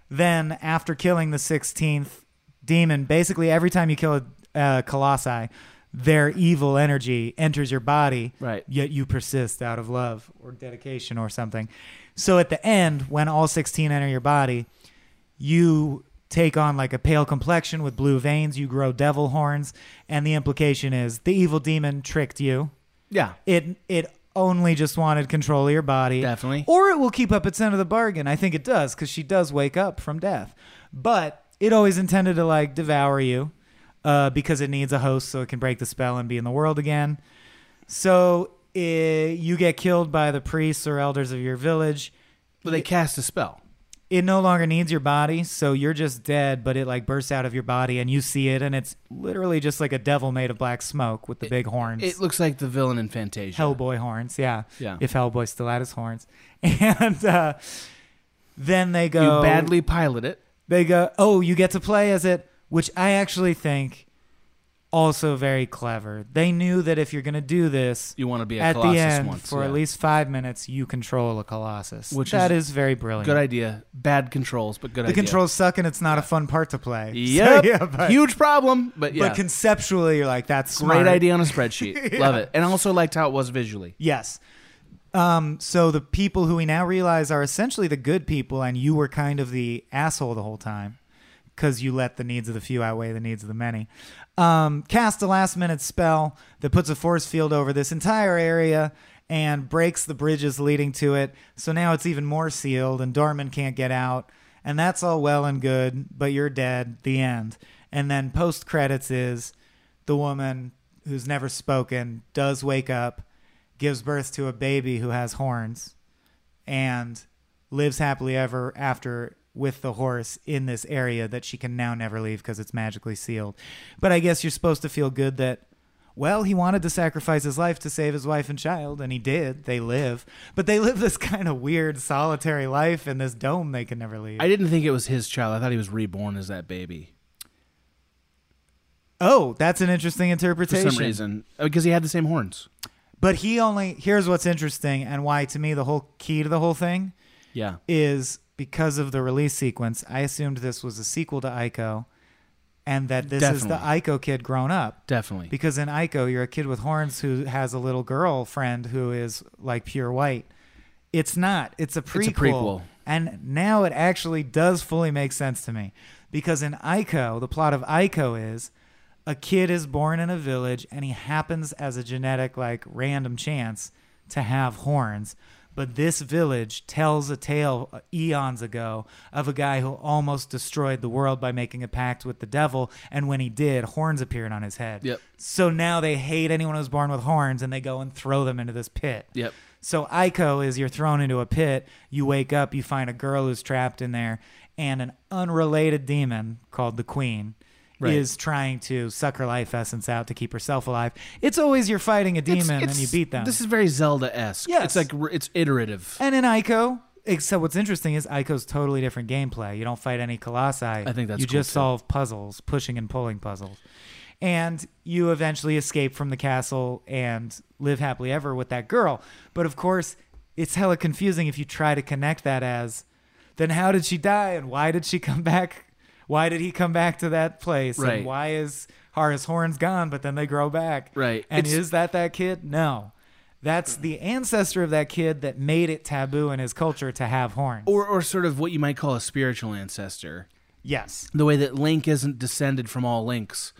Then, after killing the 16th demon, basically every time you kill a uh, colossi, their evil energy enters your body. Right. Yet you persist out of love or dedication or something. So at the end, when all 16 enter your body, you take on like a pale complexion with blue veins. You grow devil horns, and the implication is the evil demon tricked you. Yeah. It it only just wanted control of your body. Definitely. Or it will keep up its end of the bargain. I think it does because she does wake up from death. But it always intended to like devour you uh, because it needs a host so it can break the spell and be in the world again. So eh, you get killed by the priests or elders of your village. But they cast a spell. It no longer needs your body, so you're just dead, but it like bursts out of your body and you see it, and it's literally just like a devil made of black smoke with the big horns. It looks like the villain in Fantasia. Hellboy horns, yeah. Yeah. If Hellboy still had his horns. And uh, then they go. You badly pilot it. They go, oh, you get to play as it, which I actually think also very clever. They knew that if you're going to do this, You wanna be a at Colossus the end once, for yeah. at least five minutes, you control a Colossus. Which that is is, very brilliant. Good idea. Bad controls, but good the idea. controls suck and it's not a fun part to play. So, Yep. yeah, but- Huge problem, but yeah. But conceptually, you're like, that's Great idea on a spreadsheet. Yeah. Love it. And also liked how it was visually. Yes. Um, so the people who we now realize are essentially the good people, and you were kind of the asshole the whole time because you let the needs of the few outweigh the needs of the many. Um, cast a last minute spell that puts a force field over this entire area and breaks the bridges leading to it. So now it's even more sealed, and Dormin can't get out. And that's all well and good, but you're dead. The end. And then post credits is the woman who's never spoken does wake up, gives birth to a baby who has horns, and lives happily ever after with the horse in this area that she can now never leave because it's magically sealed. But I guess you're supposed to feel good that, well, he wanted to sacrifice his life to save his wife and child, and he did. They live. But they live this kind of weird, solitary life in this dome they can never leave. I didn't think it was his child. I thought he was reborn as that baby oh, that's an interesting interpretation. for some reason oh, because he had the same horns. But he only here's what's interesting and why to me the whole key to the whole thing Yeah. is because of the release sequence. I assumed this was a sequel to Ico and that this is the Ico kid grown up. Definitely. Because in Ico you're a kid with horns who has a little girlfriend who is like pure white. It's not. It's a prequel. It's a prequel. And now it actually does fully make sense to me. Because in Ico, the plot of Ico is a kid is born in a village and he happens as a genetic like random chance to have horns but this village tells a tale uh, eons ago of a guy who almost destroyed the world by making a pact with the devil and when he did horns appeared on his head Yep. so now they hate anyone who's born with horns and they go and throw them into this pit Yep. so Ico is you're thrown into a pit, you wake up, you find a girl who's trapped in there, and an unrelated demon called the Queen Right. is trying to suck her life essence out to keep herself alive. It's always you're fighting a demon and you beat them. This is very Zelda esque. Yes. It's like it's iterative. and in Ico, except what's interesting is Ico's totally different gameplay. You don't fight any colossi. I think that's you cool, just too. solve puzzles, pushing and pulling puzzles. And you eventually escape from the castle and live happily ever with that girl. But of course, it's hella confusing if you try to connect that as then how did she die and why did she come back? Why did he come back to that place? Right. And why is are his horns gone but then they grow back? Right. And It's- is that that kid? No. That's the ancestor of that kid that made it taboo in his culture to have horns. Or or sort of what you might call a spiritual ancestor. Yes. The way that Link isn't descended from all links.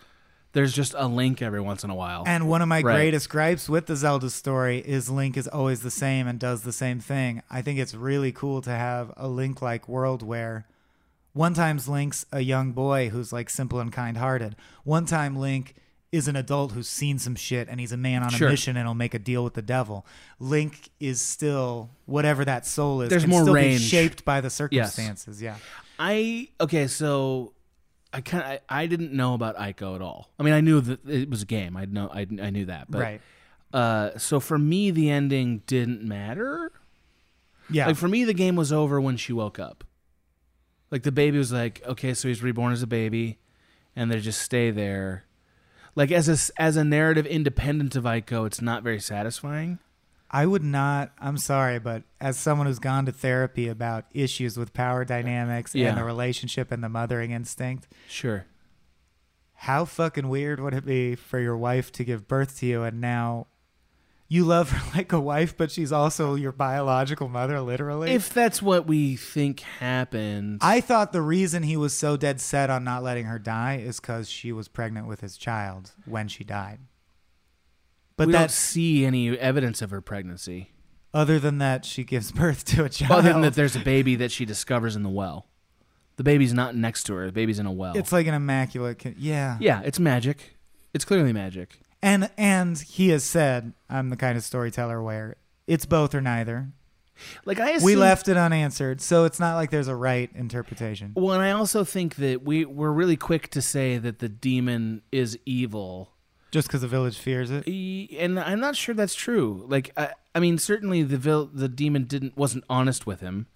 There's just a link every once in a while. And one of my Right. greatest gripes with the Zelda story is Link is always the same and does the same thing. I think it's really cool to have a Link like world where one time's Link's a young boy who's like simple and kind hearted. One time Link is an adult who's seen some shit and he's a man on Sure. a mission and he'll make a deal with the devil. Link is still whatever that soul is. There's more still be range. shaped by the Yes. circumstances. Yeah. I okay, so I kind of I, I didn't know about Ico at all. I mean, I knew that it was a game. I know I, I knew that, but Right. Uh, so for me, the ending didn't matter. Yeah. like for me, the game was over when she woke up. Like the baby was like, okay, so he's reborn as a baby, and they just stay there. Like as a as a narrative independent of Ico, it's not very satisfying. I would not. I'm sorry, but as someone who's gone to therapy about issues with power dynamics Yeah. and the relationship and the mothering instinct, Sure. how fucking weird would it be for your wife to give birth to you and now you love her like a wife, but she's also your biological mother, literally? If that's what we think happened, I thought the reason he was so dead set on not letting her die is because she was pregnant with his child when she died. But we don't see any evidence of her pregnancy. other than that, she gives birth to a child. Other than that, there's a baby that she discovers in the well. The baby's not next to her. The baby's in a well. It's like an immaculate. Con- yeah. yeah, it's magic. It's clearly magic. And and he has said, I'm the kind of storyteller where it's both or neither. Like I we left it unanswered, so it's not like there's a right interpretation. Well, and I also think that we we're really quick to say that the demon is evil, Just because the village fears it. And I'm not sure that's true. Like, I, I mean, certainly the vil- the demon didn't wasn't honest with him.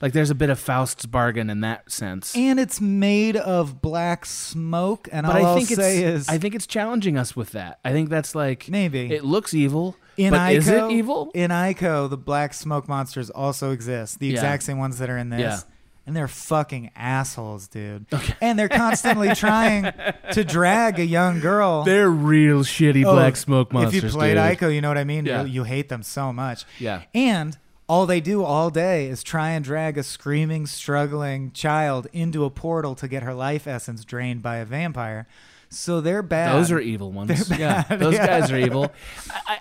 Like, there's a bit of Faust's bargain in that sense. And it's made of black smoke, and but all I I'll think say it's is I think it's challenging us with that. I think that's like maybe it looks evil, in but Ico, is it evil? In Ico, the black smoke monsters also exist. The Yeah. exact same ones that are in this. Yeah. And they're fucking assholes, dude. And they're constantly trying to drag a young girl. They're real shitty Oh, black smoke monsters. If you played dude. Ico, you know what I mean. Yeah. You, you hate them so much. Yeah. And all they do all day is try and drag a screaming, struggling child into a portal to get her life essence drained by a vampire. So they're bad. Those are evil ones. Yeah, those yeah. guys are evil. I, I,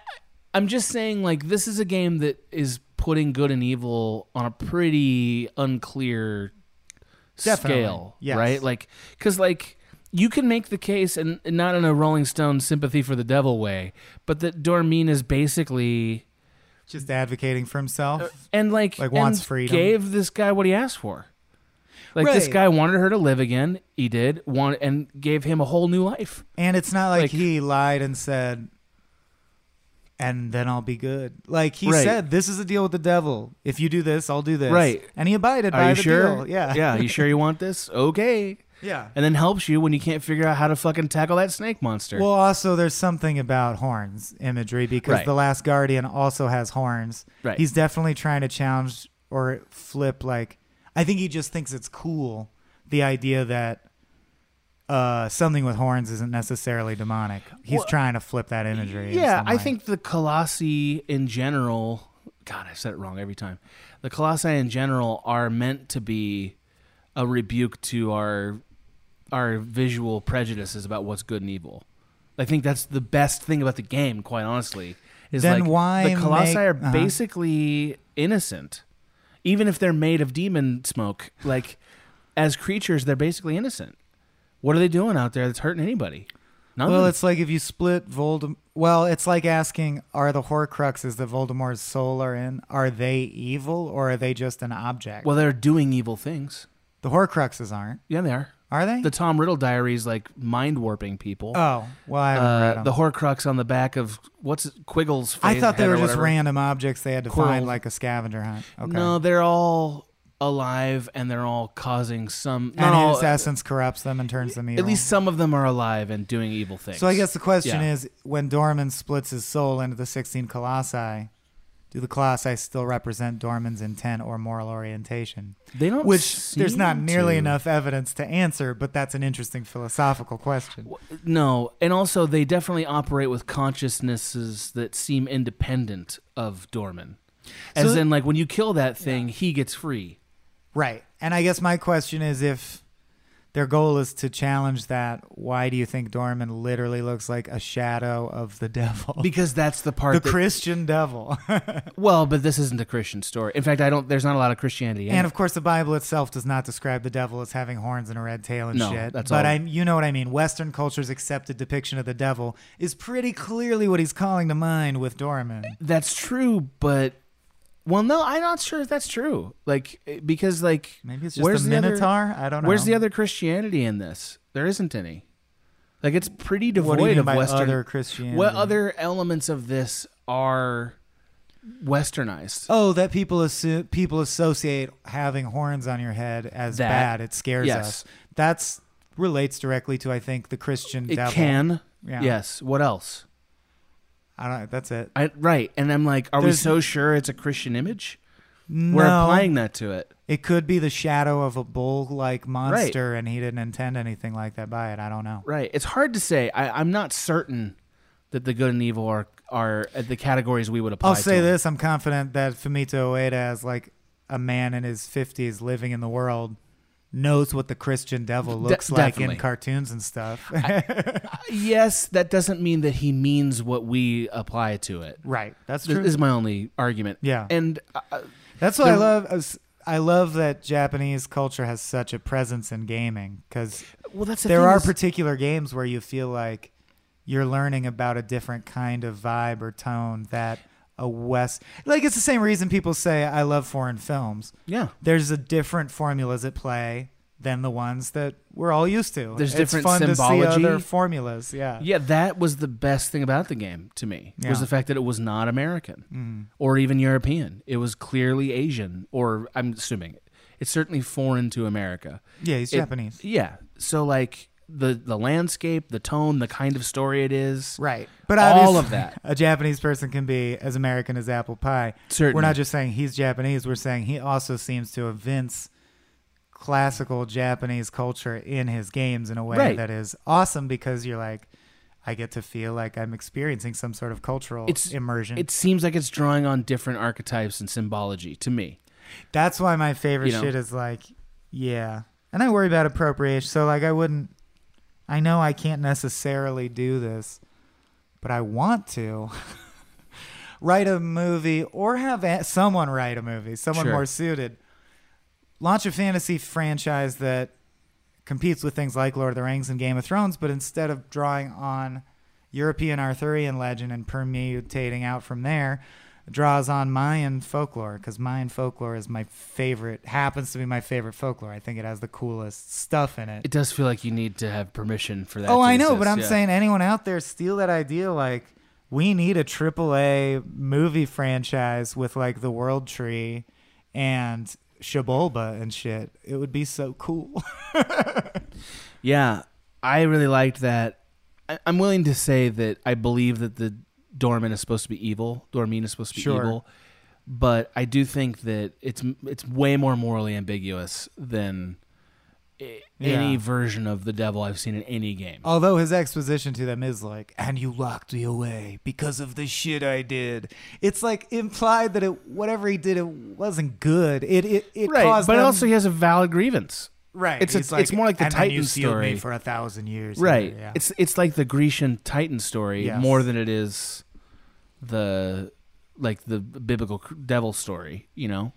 I'm just saying, like, this is a game that is putting good and evil on a pretty unclear Definitely, scale, yes. right? Like, because like you can make the case, and, and not in a Rolling Stone sympathy for the devil way, but that Dormin is basically Just advocating for himself. Uh, and like Like wants freedom. Gave this guy what he asked for. Like this guy wanted her to live again. He did. Want and gave him a whole new life. And it's not like, Like- he lied and said, and then I'll be good. Like he Right. said, this is a deal with the devil. If you do this, I'll do this. Right. And he abided Are by you the sure? deal. Yeah. Yeah. You sure you want this? Okay. Yeah. And then helps you when you can't figure out how to fucking tackle that snake monster. Well, also there's something about horns imagery because Right. the Last Guardian also has horns. Right. He's definitely trying to challenge or flip. Like I think he just thinks it's cool the idea that uh, something with horns isn't necessarily demonic. He's Well, trying to flip that imagery. in yeah, some I way. think the Colossi in general. God, I said it wrong every time. The Colossi in general are meant to be a rebuke to our our visual prejudices about what's good and evil. I think that's the best thing about the game, quite honestly. Is Then like why the Colossi make- are uh-huh. basically innocent, even if they're made of demon smoke. Like as creatures, they're basically innocent. What are they doing out there that's hurting anybody? Nothing. Well, it's like if you split Voldemort. Well, it's like asking: Are the Horcruxes that Voldemort's soul are in? Are they evil or are they just an object? well, they're doing evil things. the Horcruxes aren't. Yeah, they are. Are they? The Tom Riddle diaries like mind warping people. Oh, well, I haven't Uh, read 'em. The Horcrux on the back of what's it, Quiggle's face. I thought they were just whatever. random objects they had to Quirrell. find, like a scavenger hunt. Okay. No, they're all alive and they're all causing some. and all, his essence corrupts them and turns them evil. At least some of them are alive and doing evil things. So I guess the question Yeah. is: When Dormin splits his soul into the sixteen colossi, do the colossi still represent Dormin's intent or moral orientation? They don't Which there's not nearly to. enough evidence to answer, but that's an interesting philosophical question. No, and also they definitely operate with consciousnesses that seem independent of Dormin. As So- in, like when you kill that thing, he gets free. Right. And I guess my question is if their goal is to challenge that, why do you think Dormin literally looks like a shadow of the devil? Because that's the part the that- Christian devil. Well, but this isn't a Christian story. In fact, I don't. There's not a lot of Christianity. In and of course, the Bible itself does not describe the devil as having horns and a red tail and No, shit. that's but all- I, you know what I mean. Western culture's accepted depiction of the devil is pretty clearly what he's calling to mind with Dormin. That's true, but well, no, I'm not sure if that's true. Like eh, because like Maybe it's just where's a the other- minotaur? I don't know. Where's the other Christianity in this? There isn't any. Like it's pretty devoid What do you mean of Western. other Christianity? What other elements of this are westernized? Oh, that people assu- people associate having horns on your head as That- bad. It scares yes. us. That's relates directly to I think the Christian It devil. can. Yeah. Yes. What else? I don't. That's it. I, right, and I'm like, are There's- we so sure it's a Christian image? No. We're applying that to it. It could be the shadow of a bull-like monster, and he didn't intend anything like that by it. I don't know. Right. It's hard to say. I, I'm not certain that the good and evil are are uh, the categories we would apply. I'll say this: I'm confident that Fumito Ueda, as like a man in his 50s living in the world, knows what the Christian devil De- looks like in cartoons and stuff. Yes, that doesn't mean that he means what we apply to it. Right. That's true. This is my only argument. Yeah. and uh, That's what I love. I love that Japanese culture has such a presence in gaming because Well, that's the there are is- particular games where you feel like you're learning about a different kind of vibe or tone that a West like it's the same reason people say I love foreign films. Yeah. there's a different formulas at play than the ones that we're all used to. There's it's different fun symbology. to see other formulas. Yeah, Yeah, that was the best thing about the game to me was the fact that it was not American Mhm. or even European. It was clearly Asian, or I'm assuming it's certainly foreign to America. Yeah, he's It- Japanese. Yeah, so like the the landscape, the tone, the kind of story it is, Right. But all of that. a Japanese person can be as American as apple pie. Certainly. We're not just saying he's Japanese. We're saying he also seems to evince classical Japanese culture in his games in a way Right. that is awesome because you're like, I get to feel like I'm experiencing some sort of cultural It's immersion. It seems like it's drawing on different archetypes and symbology to me. That's why my favorite You know? shit is like, yeah. And I worry about appropriation. So, like, I wouldn't, I know I can't necessarily do this, but I want to write a movie or have a- someone write a movie, someone Sure. more suited. Launch a fantasy franchise that competes with things like Lord of the Rings and Game of Thrones, but instead of drawing on European Arthurian legend and permutating out from there, draws on Mayan folklore because Mayan folklore is my favorite, happens to be my favorite folklore. I think it has the coolest stuff in it. It does feel like you need to have permission for that. Oh, I know, but I'm yeah. saying anyone out there steal that idea. Like, we need a AAA movie franchise with like the World Tree and Xibalba and shit. It would be so cool. Yeah, I really liked that. I, I'm willing to say that I believe that the Dormin is supposed to be evil. Dormin is supposed to be Sure. evil, but I do think that it's it's way more morally ambiguous than a- any Yeah. version of the devil I've seen in any game. Although his exposition to them is like, and you locked me away because of the shit I did. It's like implied that it whatever he did it wasn't good. It it, it right, caused but them- also he has a valid grievance. Right. It's He's a, it's more like the "And then Titan story for a thousand years. Right. Yeah. It's it's like the Grecian Titan story Yes. more than it is the like the biblical devil story. You know.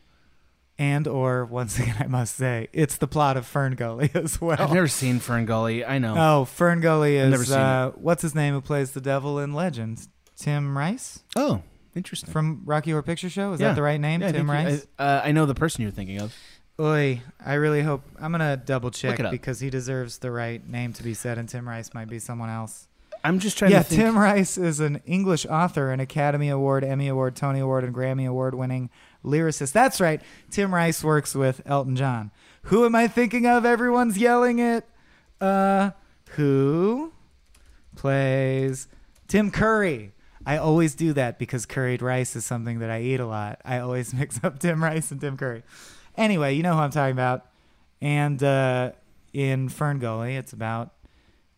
and or once again I must say, it's the plot of Fern Gully as well. I've never seen Fern Gully. I know. Oh, Fern Gully is never seen uh, what's his name who plays the devil in Legends? Tim Rice? Oh, interesting. From Rocky Horror Picture Show? Is Yeah. that the right name? Yeah, I Tim you- Rice? I, uh, I know the person you're thinking of. Oi, I really hope I'm gonna double check it up. because he deserves the right name to be said, and Tim Rice might be someone else. I'm just trying yeah, to think. Tim Rice is an English author, an Academy Award, Emmy Award, Tony Award, and Grammy Award winning lyricist. That's right. Tim Rice works with Elton John. Who am I thinking of? Everyone's yelling it. Uh, who plays Tim Curry? I always do that because curried rice is something that I eat a lot. I always mix up Tim Rice and Tim Curry. Anyway, you know who I'm talking about. And uh, in Fern Gully, it's about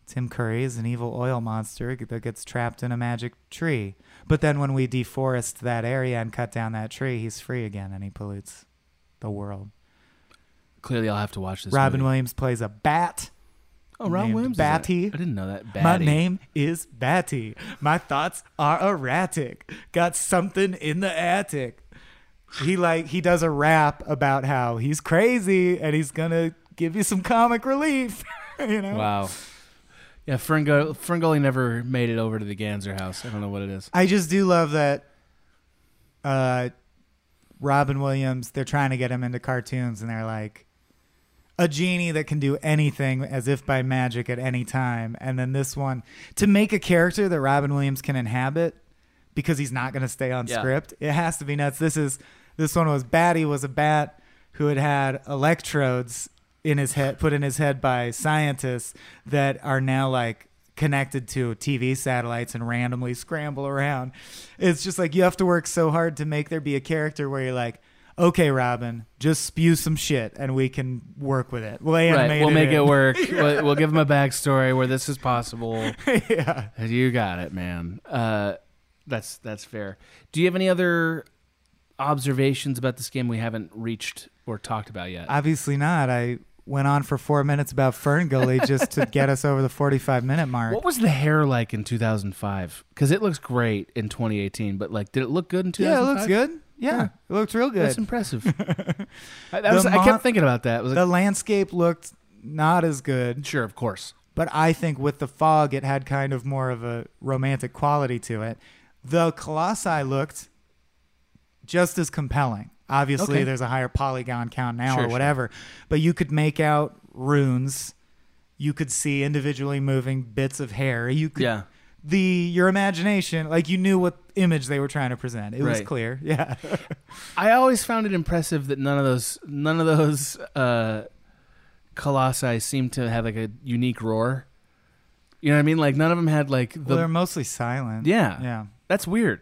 Tim Curry is an evil oil monster that gets trapped in a magic tree. But then when we deforest that area and cut down that tree, he's free again and he pollutes the world. Clearly, I'll have to watch this. Robin movie. Williams plays a bat. Oh, Robin Williams. Batty. I didn't know that. My name is Batty. My thoughts are erratic. Got something in the attic. He like he does a rap about how he's crazy and he's gonna give you some comic relief. you know. Wow. Yeah, Ferngully, Ferngully never made it over to the Ganser house. I don't know what it is. I just do love that uh, Robin Williams, they're trying to get him into cartoons and they're like a genie that can do anything as if by magic at any time. And then this one, to make a character that Robin Williams can inhabit because he's not going to stay on Yeah. script, it has to be nuts. This is this one was Batty was a bat who had had electrodes in his head put in his head by scientists that are now like connected to TV satellites and randomly scramble around. It's just like you have to work so hard to make there be a character where you're like, okay, Robin, just spew some shit and we can work with it. We'll animate Right, we'll it make in. it work. we'll, we'll give him a backstory where this is possible. yeah, you got it, man. Uh, that's that's fair. Do you have any other observations about this game we haven't reached or talked about yet? Obviously not. I went on for four minutes about Fern Gully just to get us over the 45 minute mark. What was the hair like in 2005? Because it looks great in 2018, but like, did it look good in 2005? Yeah, it looks good. Yeah, it looks real good. That's impressive. I, that was, I kept thinking about that. Was like, the landscape looked not as good. Sure, of course. But I think with the fog, it had kind of more of a romantic quality to it. The Colossi looked just as compelling. Obviously, Okay. there's a higher polygon count now Sure, or sure. whatever, but you could make out runes. You could see individually moving bits of hair. You could, Yeah. The your imagination, like you knew what image they were trying to present. It was clear. Yeah. I always found it impressive that none of those none of those uh, colossi seemed to have like a unique roar. You know what I mean? Like none of them had like the. well, they're mostly silent. yeah, Yeah. That's weird.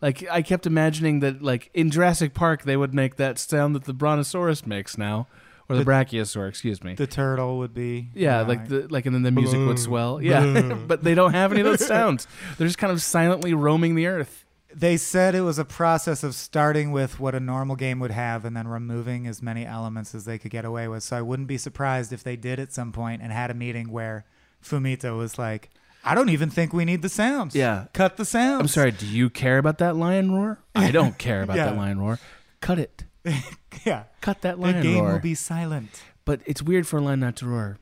Like I kept imagining that, like in Jurassic Park, they would make that sound that the Brontosaurus makes now, or the, The- Brachiosaur. Excuse me. The turtle would be. yeah, like the like, and then the music would swell. Yeah, but they don't have any of those sounds. They're just kind of silently roaming the earth. They said it was a process of starting with what a normal game would have and then removing as many elements as they could get away with. So I wouldn't be surprised if they did at some point and had a meeting where Fumito was like, I don't even think we need the sounds. Yeah. Cut the sounds. I'm sorry. Do you care about that lion roar? I don't care about Yeah. that lion roar. Cut it. yeah. Cut that lion roar. The lion game roar. will be silent. But it's weird for a lion not to roar.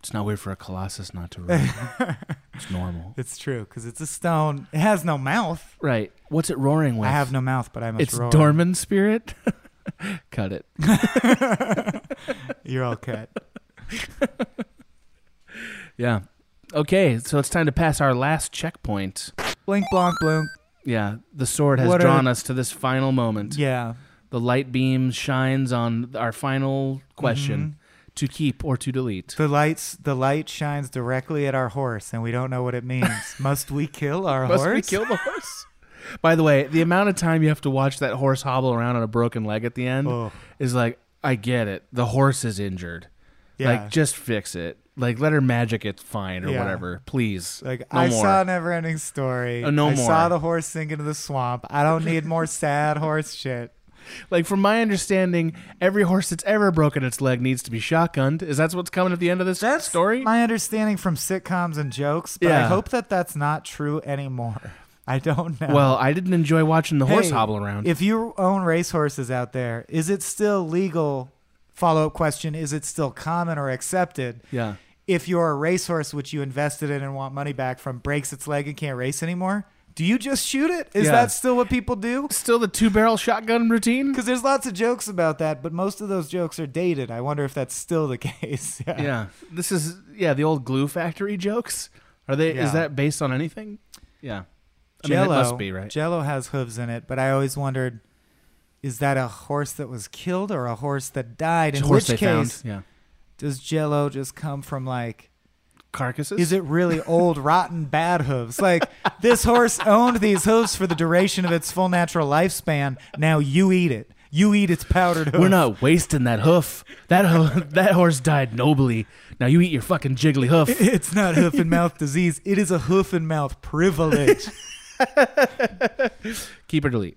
It's not weird for a colossus not to roar. it's normal. It's true because it's a stone. It has no mouth. Right. What's it roaring with? I have no mouth, but I must It's roar. dormant spirit. Cut it. You're all cut. yeah. Okay, so it's time to pass our last checkpoint. Blink, blonk, blunk. Yeah, the sword has What are- drawn us to this final moment. Yeah. The light beam shines on our final question Mm-hmm. to keep or to delete. The lights, the light shines directly at our horse, and we don't know what it means. Must we kill our horse? Must horse? we kill the horse? By the way, the amount of time you have to watch that horse hobble around on a broken leg at the end Oh. is like, I get it. The horse is injured. Yeah. Like, just fix it. Like, let her magic it fine or Yeah. whatever. Please. Like no I more. saw Neverending Story. Uh, no I saw the horse sink into the swamp. I don't need more sad horse shit. Like, from my understanding, every horse that's ever broken its leg needs to be shotgunned. Is that what's coming at the end of this story? My understanding from sitcoms and jokes, but I Yeah. hope that that's not true anymore. I don't know. Well, I didn't enjoy watching the horse Hey, hobble around. If you own racehorses out there, is it still legal? Follow up question: Is it still common or accepted? yeah. If your racehorse, which you invested in and want money back from, breaks its leg and can't race anymore, do you just shoot it? Is Yeah. that still what people do? Still the two barrel shotgun routine? Because there's lots of jokes about that, but most of those jokes are dated. I wonder if that's still the case. yeah. Yeah. This is, yeah, the old glue factory jokes. Are they, Yeah. is that based on anything? Yeah. I mean, Jello, it must be, right? Jello has hooves in it, but I always wondered, is that a horse that was killed or a horse that died? In Horse which they found, case, yeah. Does Jello just come from like Carcasses? Is it really old, rotten, bad hooves? Like this horse owned these hooves for the duration of its full natural lifespan. Now you eat it. You eat its powdered hoof. We're not wasting that hoof. That hoof, that horse died nobly. Now you eat your fucking jiggly hoof. It's not hoof and mouth disease. It is a hoof and mouth privilege. Keep or delete.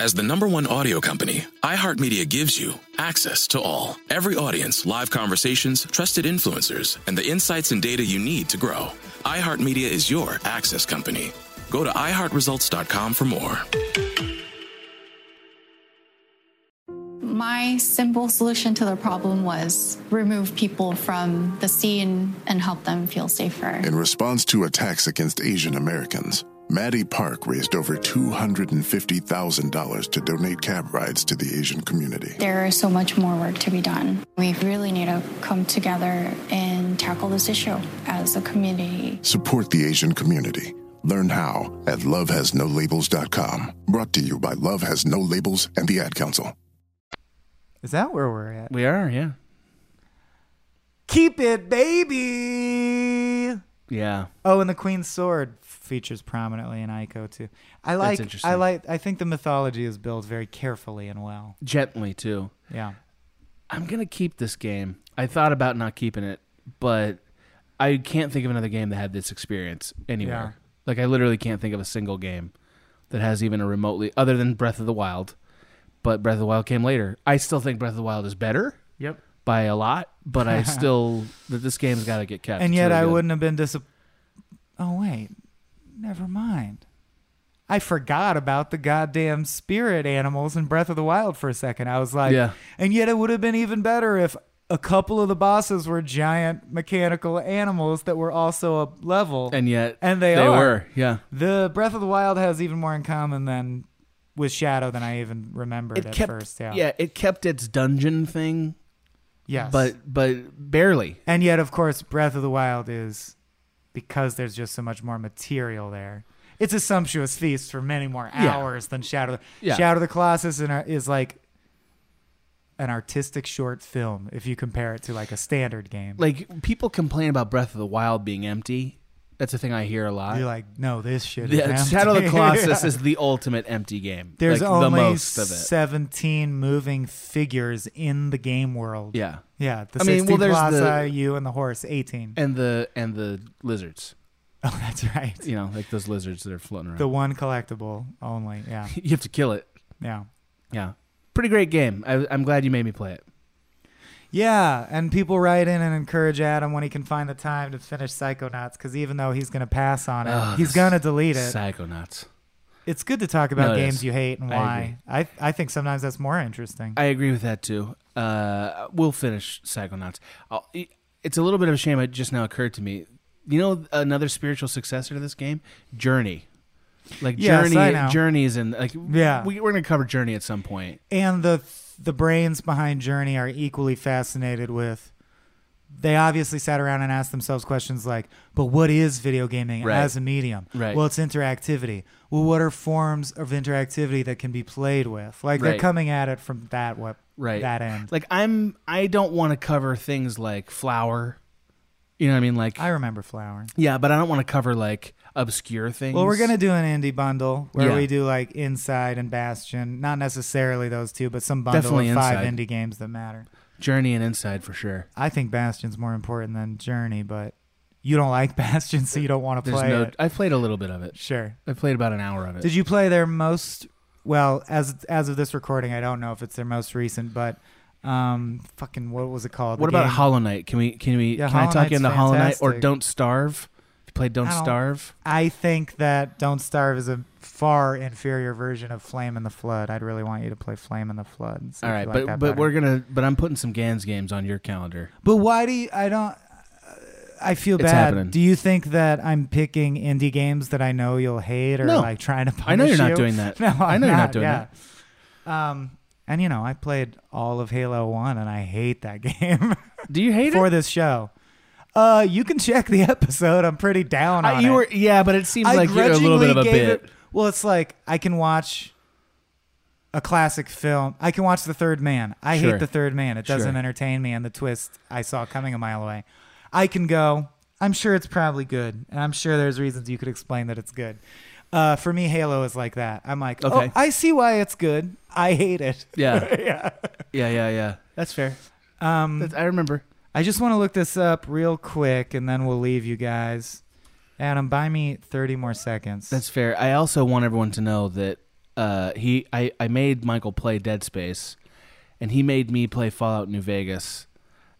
As the number one audio company, iHeartMedia gives you access to all. Every audience, live conversations, trusted influencers, and the insights and data you need to grow. iHeartMedia is your access company. Go to iHeartResults.com for more. My simple solution to the problem was remove people from the scene and help them feel safer. In response to attacks against Asian Americans, Maddie Park raised over $250,000 to donate cab rides to the Asian community. There is so much more work to be done. We really need to come together and tackle this issue as a community. Support the Asian community. Learn how at lovehasnolabels.com. Brought to you by Love Has No Labels and the Ad Council. Is that where we're at? We are, yeah. Keep it, baby. Yeah. Oh, and the Queen's Sword features prominently in Ico too. I like. I like. I think the mythology is built very carefully and well. Gently too. Yeah. I'm gonna keep this game. I thought about not keeping it, but I can't think of another game that had this experience anywhere. Like I literally can't think of a single game that has even a remotely other than Breath of the Wild. But Breath of the Wild came later. I still think Breath of the Wild is better. Yep. By a lot, but I still that this game's got to get kept. and It's yet really I good. wouldn't have been disappointed. Oh wait, never mind. I forgot about the goddamn spirit animals in Breath of the Wild for a second. I was like, Yeah. And yet it would have been even better if a couple of the bosses were giant mechanical animals that were also a level. And yet and they, they are. were, yeah. The Breath of the Wild has even more in common than with Shadow than I even remembered It at kept, first. Yeah. it kept its dungeon thing. Yes. but but barely. And yet, of course, Breath of the Wild is because there's just so much more material there. It's a sumptuous feast for many more Yeah. hours than Shadow. Yeah. Shadow of the Colossus is like an artistic short film if you compare it to like a standard game. Like people complain about Breath of the Wild being empty. That's a thing I hear a lot. You're like, no, this shit Yeah, is Shadow of the empty." Colossus is the ultimate empty game. There's like, only the most of it. 17 moving figures in the game world. Yeah. Yeah. The I mean, 16 well, there's Colossi, the- you and the horse, 18. and the and the lizards. Oh, that's right. You know, like those lizards that are floating around. The one collectible only. Yeah. you have to kill it. Yeah. Yeah. Pretty great game. I, I'm glad you made me play it. Yeah, and people write in and encourage Adam when he can find the time to finish Psychonauts because even though he's going to pass on it, Ugh, he's going to delete it. Psychonauts. It's good to talk about No, games is. you hate and why. I, I think sometimes that's more interesting. I agree with that too. Uh, we'll finish Psychonauts. I'll, it's a little bit of a shame. It just now occurred to me. You know, another spiritual successor to this game, Journey. Like Yes, Journey, I. Journey's and like Yeah. we, we're gonna cover Journey at some point. and the the brains behind Journey are equally fascinated with. They obviously sat around and asked themselves questions like, "But what is video gaming Right. as a medium? Right. Well, it's interactivity. Well, what are forms of interactivity that can be played with? Like they're coming at it from that what Right. that end. Like I'm, I don't want to cover things like Flower. You know what I mean? Like I remember Flower. yeah, but I don't want to cover like obscure things. Well, we're gonna do an indie bundle where Yeah. we do like Inside and Bastion. Not necessarily those two, but some bundle Definitely of five Inside. indie games that matter. Journey and Inside for sure. I think Bastion's more important than Journey, but you don't like Bastion, so you don't want to There's play no. it. I played a little bit of it. Sure. I played about an hour of it. Did you play their most? Well, as as of this recording, I don't know if it's their most recent, but um, fucking what was it called? What The about game- Hollow Knight? Can we? Can we? Yeah, can I talk Knight's into Hollow Knight or. Don't Starve? Played Don't I Starve. I think that Don't Starve is a far inferior version of Flame in the Flood. I'd really want you to play Flame in the Flood. All right, like but but better. we're gonna. But I'm putting some Gans games on your calendar. But why do you? I don't. uh, I feel It's bad. happening. Do you think that I'm picking indie games that I know you'll hate, or No. like trying to? Punish I know you're not you? doing that. No, I I'm know you're not doing yeah. Um, and you know, I played all of Halo One, and I hate that game. Do you hate for it? For this show? Uh, you can check the episode. I'm pretty down I- on you it. were- yeah, but it seems I like you're a little bit of a grudgingly gave bit. it- well, it's like I can watch a classic film. I can watch The Third Man. I Sure. hate The Third Man. It doesn't Sure. entertain me, and the twist I saw coming a mile away. I can go. I'm sure it's probably good, and I'm sure there's reasons you could explain that it's good. Uh, for me, Halo is like that. I'm like, Okay. oh, I see why it's good. I hate it. Yeah. yeah. Yeah, yeah, yeah. That's fair. Um, That's- I remember. I just want to look this up real quick, and then we'll leave you guys. Adam, buy me 30 more seconds. That's fair. I also want everyone to know that uh, he, I, I made Michael play Dead Space, and he made me play Fallout New Vegas.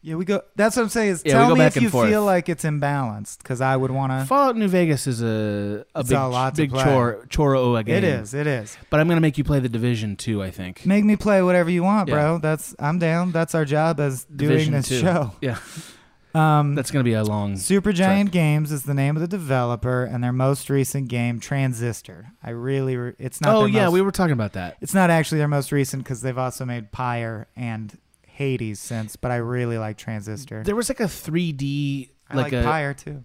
Yeah, we go. That's what I'm saying. Is Yeah, we tell go me back if and you forth. feel like it's imbalanced, because I would want to. Fallout New Vegas is a a It's big a lot to big play. chore choro game. It is, it is. But I'm gonna make you play the Division too. I think. Make me play whatever you want, bro. That's I'm down. That's our job as doing this two. show. Yeah. Um, That's gonna be a long. Super Supergiant Games is the name of the developer, and their most recent game, Transistor. I really, re- it's not. Oh their yeah, most- we were talking about that. It's not actually their most recent because they've also made Pyre and Hades since, but I really like Transistor. There was like a 3D I like, like a Pyre too.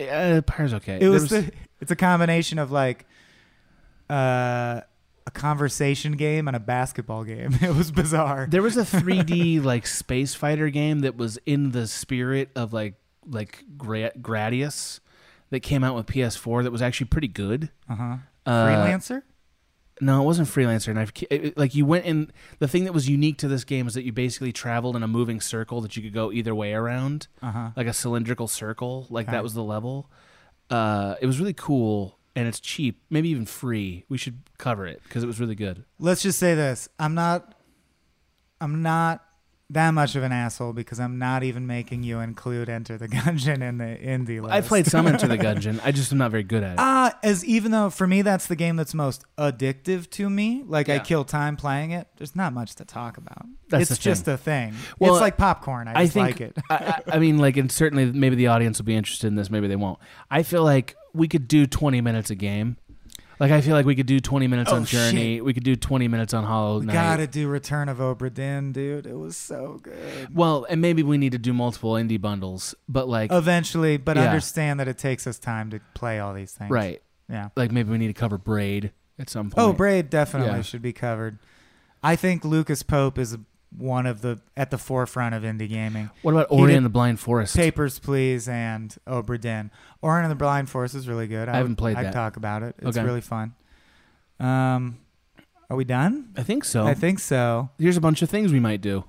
Uh, Pyre's okay. It There was, the, it's a combination of like uh, a conversation game and a basketball game. It was bizarre. There was a 3D like space fighter game that was in the spirit of like like Gra- Gradius that came out with PS4 that was actually pretty good. Uh-huh. Uh, Freelancer? No, it wasn't Freelancer. And I've it- like you went in. The thing that was unique to this game is that you basically traveled in a moving circle that you could go either way around, Uh-huh. like a cylindrical circle. Like Okay. that was the level. Uh, it was really cool and it's cheap, maybe even free. We should cover it because it was really good. Let's just say this: I'm not, I'm not that much of an asshole because I'm not even making you include Enter the Gungeon in the indie list. I played some Enter the Gungeon. I just am not very good at it. Ah, as even though for me that's the game that's most addictive to me. Like I kill time playing it. There's not much to talk about. That's it's just a thing. Well, it's like popcorn. I just think, like it. I, I I mean, like, and certainly maybe the audience will be interested in this. Maybe they won't. I feel like we could do 20 minutes a game. Like, I feel like we could do 20 minutes Oh, on Journey. shit. We could do 20 minutes on Hollow We Knight. gotta do Return of Obra Dinn, dude. It was so good. Well, and maybe we need to do multiple indie bundles, but like Eventually, but Yeah. understand that it takes us time to play all these things. right? Yeah. Like maybe we need to cover Braid at some oh, point. Oh, Braid definitely Yeah. should be covered. I think Lucas Pope is one of the at the forefront of indie gaming. What about Ori and the Blind Forest? Papers, Please, and Obra Dinn. Ori and the Blind Forest is really good. I haven't would- played I'd that. talk about it. It's Okay. really fun. Um, are we done? I think so. I think so. Here's a bunch of things we might do.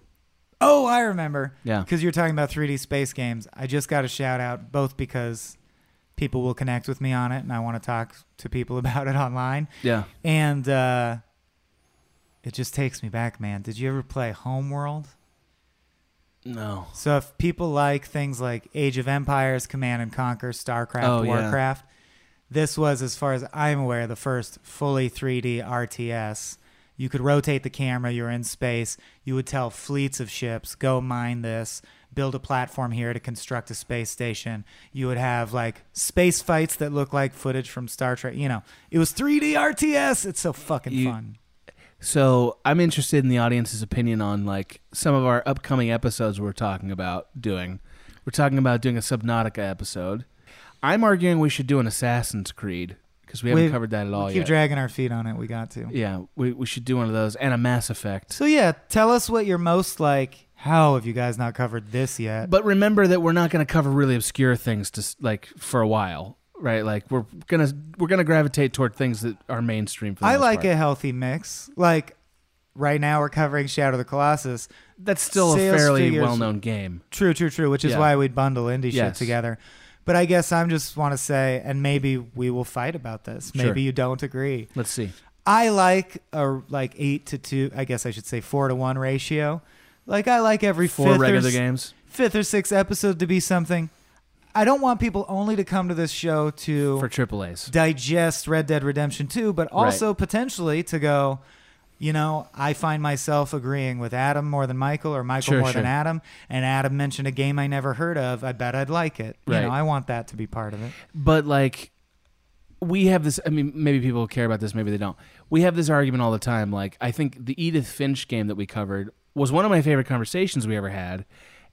Oh, I remember. Yeah. Because you're talking about 3D space games. I just got a shout out, both because people will connect with me on it and I want to talk to people about it online. Yeah. And uh, it just takes me back, man. Did you ever play Homeworld? No. So if people like things like Age of Empires, Command and Conquer, StarCraft, Oh, yeah. Warcraft, this was, as far as I'm aware, the first fully 3D RTS. You could rotate the camera, you're in space, you would tell fleets of ships, go mine this, build a platform here to construct a space station. You would have like space fights that look like footage from Star Trek. You know, it was 3D RTS. It's so fucking You- fun. So I'm interested in the audience's opinion on like some of our upcoming episodes we're talking about doing. We're talking about doing a Subnautica episode. I'm arguing we should do an Assassin's Creed because we haven't We- covered that at all we keep yet. dragging our feet on it. We got to. yeah, we we should do one of those and a Mass Effect. So yeah, tell us what you're most like. How have you guys not covered this yet? But remember that we're not going to cover really obscure things to s- like for a while, right? Like we're gonna we're gonna gravitate toward things that are mainstream. For the I most like part. a healthy mix. Like right now, we're covering Shadow of the Colossus. That's still a fairly figures- well-known game. True, true, true. Which is Yeah. why we bundle indie shit Yes. together. But I guess I'm just want to say, and maybe we will fight about this. Maybe Sure. you don't agree. Let's see. I like a like eight to two. I guess I should say four to one ratio. Like I like every Four fifth regular or, s- games? fifth or sixth episode to be something. I don't want people only to come to this show to for triple A's. digest Red Dead Redemption 2, but also potentially to go, you know, I find myself agreeing with Adam more than Michael or Michael Sure, more than. Adam, and Adam mentioned a game I never heard of. I bet I'd like it. You know, I want that to be part of it. But like we have this I mean maybe people care about this, maybe they don't. We have this argument all the time like I think the Edith Finch game that we covered was one of my favorite conversations we ever had.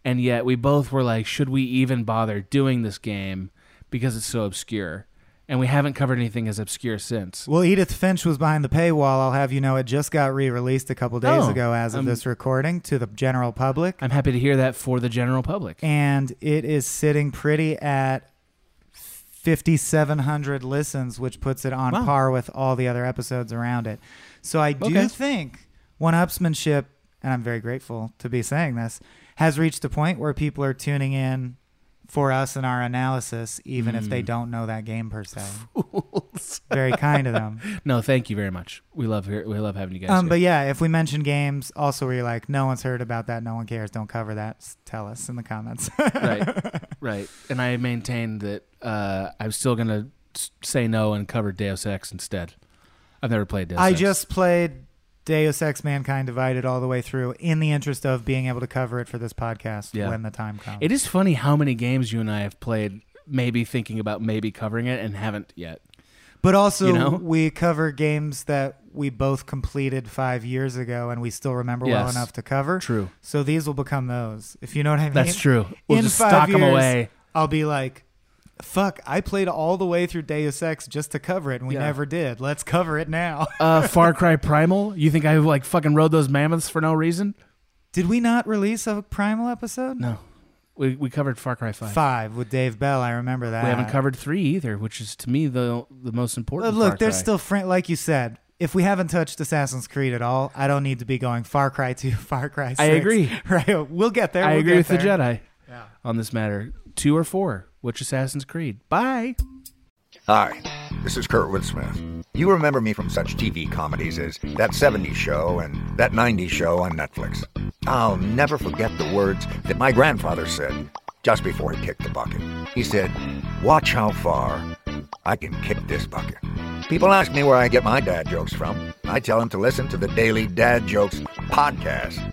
And yet we both were like should we even bother doing this game because it's so obscure. And we haven't covered anything as obscure since. Well, Edith Finch was behind the paywall. I'll have you know, it just got re-released a couple days Oh, ago as of um, this recording to the general public. I'm happy to hear that for the general public. and it is sitting pretty at 5700 listens which puts it on Wow. par with all the other episodes around it so i do Okay. think one-upsmanship and i'm very grateful to be saying this has reached a point where people are tuning in for us and our analysis, even if they Mm. don't know that game per se. Fools. Very kind of them. No, thank you very much. We love. We love having you guys. Um, here. but yeah, if we mention games, also where you're like, no one's heard about that, no one cares, don't cover that. Tell us in the comments. right, right. And I maintain that uh, I'm still gonna say no and cover Deus Ex instead. I've never played Deus I Ex. just played Deus Ex: Mankind Divided all the way through in the interest of being able to cover it for this podcast Yeah. when the time comes. It is funny how many games you and I have played, maybe thinking about maybe covering it and haven't yet. But also, You know? we cover games that we both completed five years ago and we still remember well Yes. enough to cover. True. So these will become those. If you know what I mean. That's true. We'll In just five stock 'em years, away. I'll be like, fuck, I played all the way through Deus Ex just to cover it and we Yeah. never did. Let's cover it now. Uh, Far Cry Primal. You think I like fucking rode those mammoths for no reason? did we not release a Primal episode? No. We we covered Far Cry Five. Five with Dave Bell. I remember that. We haven't covered three either, which is to me the the most important. But look, Far there's Cry. still fr- like you said. If we haven't touched Assassin's Creed at all, I don't need to be going Far Cry 2, Far Cry 6. I agree. Right, we'll get there. I we'll agree with the. Jedi. On this matter. Two or four. Which Assassin's Creed? Bye. Hi, this is Kurt Smith. You remember me from such TV comedies as That 70s Show and That 90s Show on Netflix. I'll never forget the words that my grandfather said just before he kicked the bucket. He said, Watch how far I can kick this bucket. People ask me where I get my dad jokes from. I tell them to listen to the Daily Dad Jokes podcast.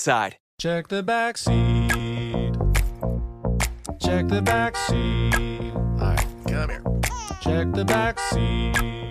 Side. Check the back seat. Check the back seat. All right, come here. Check the back seat.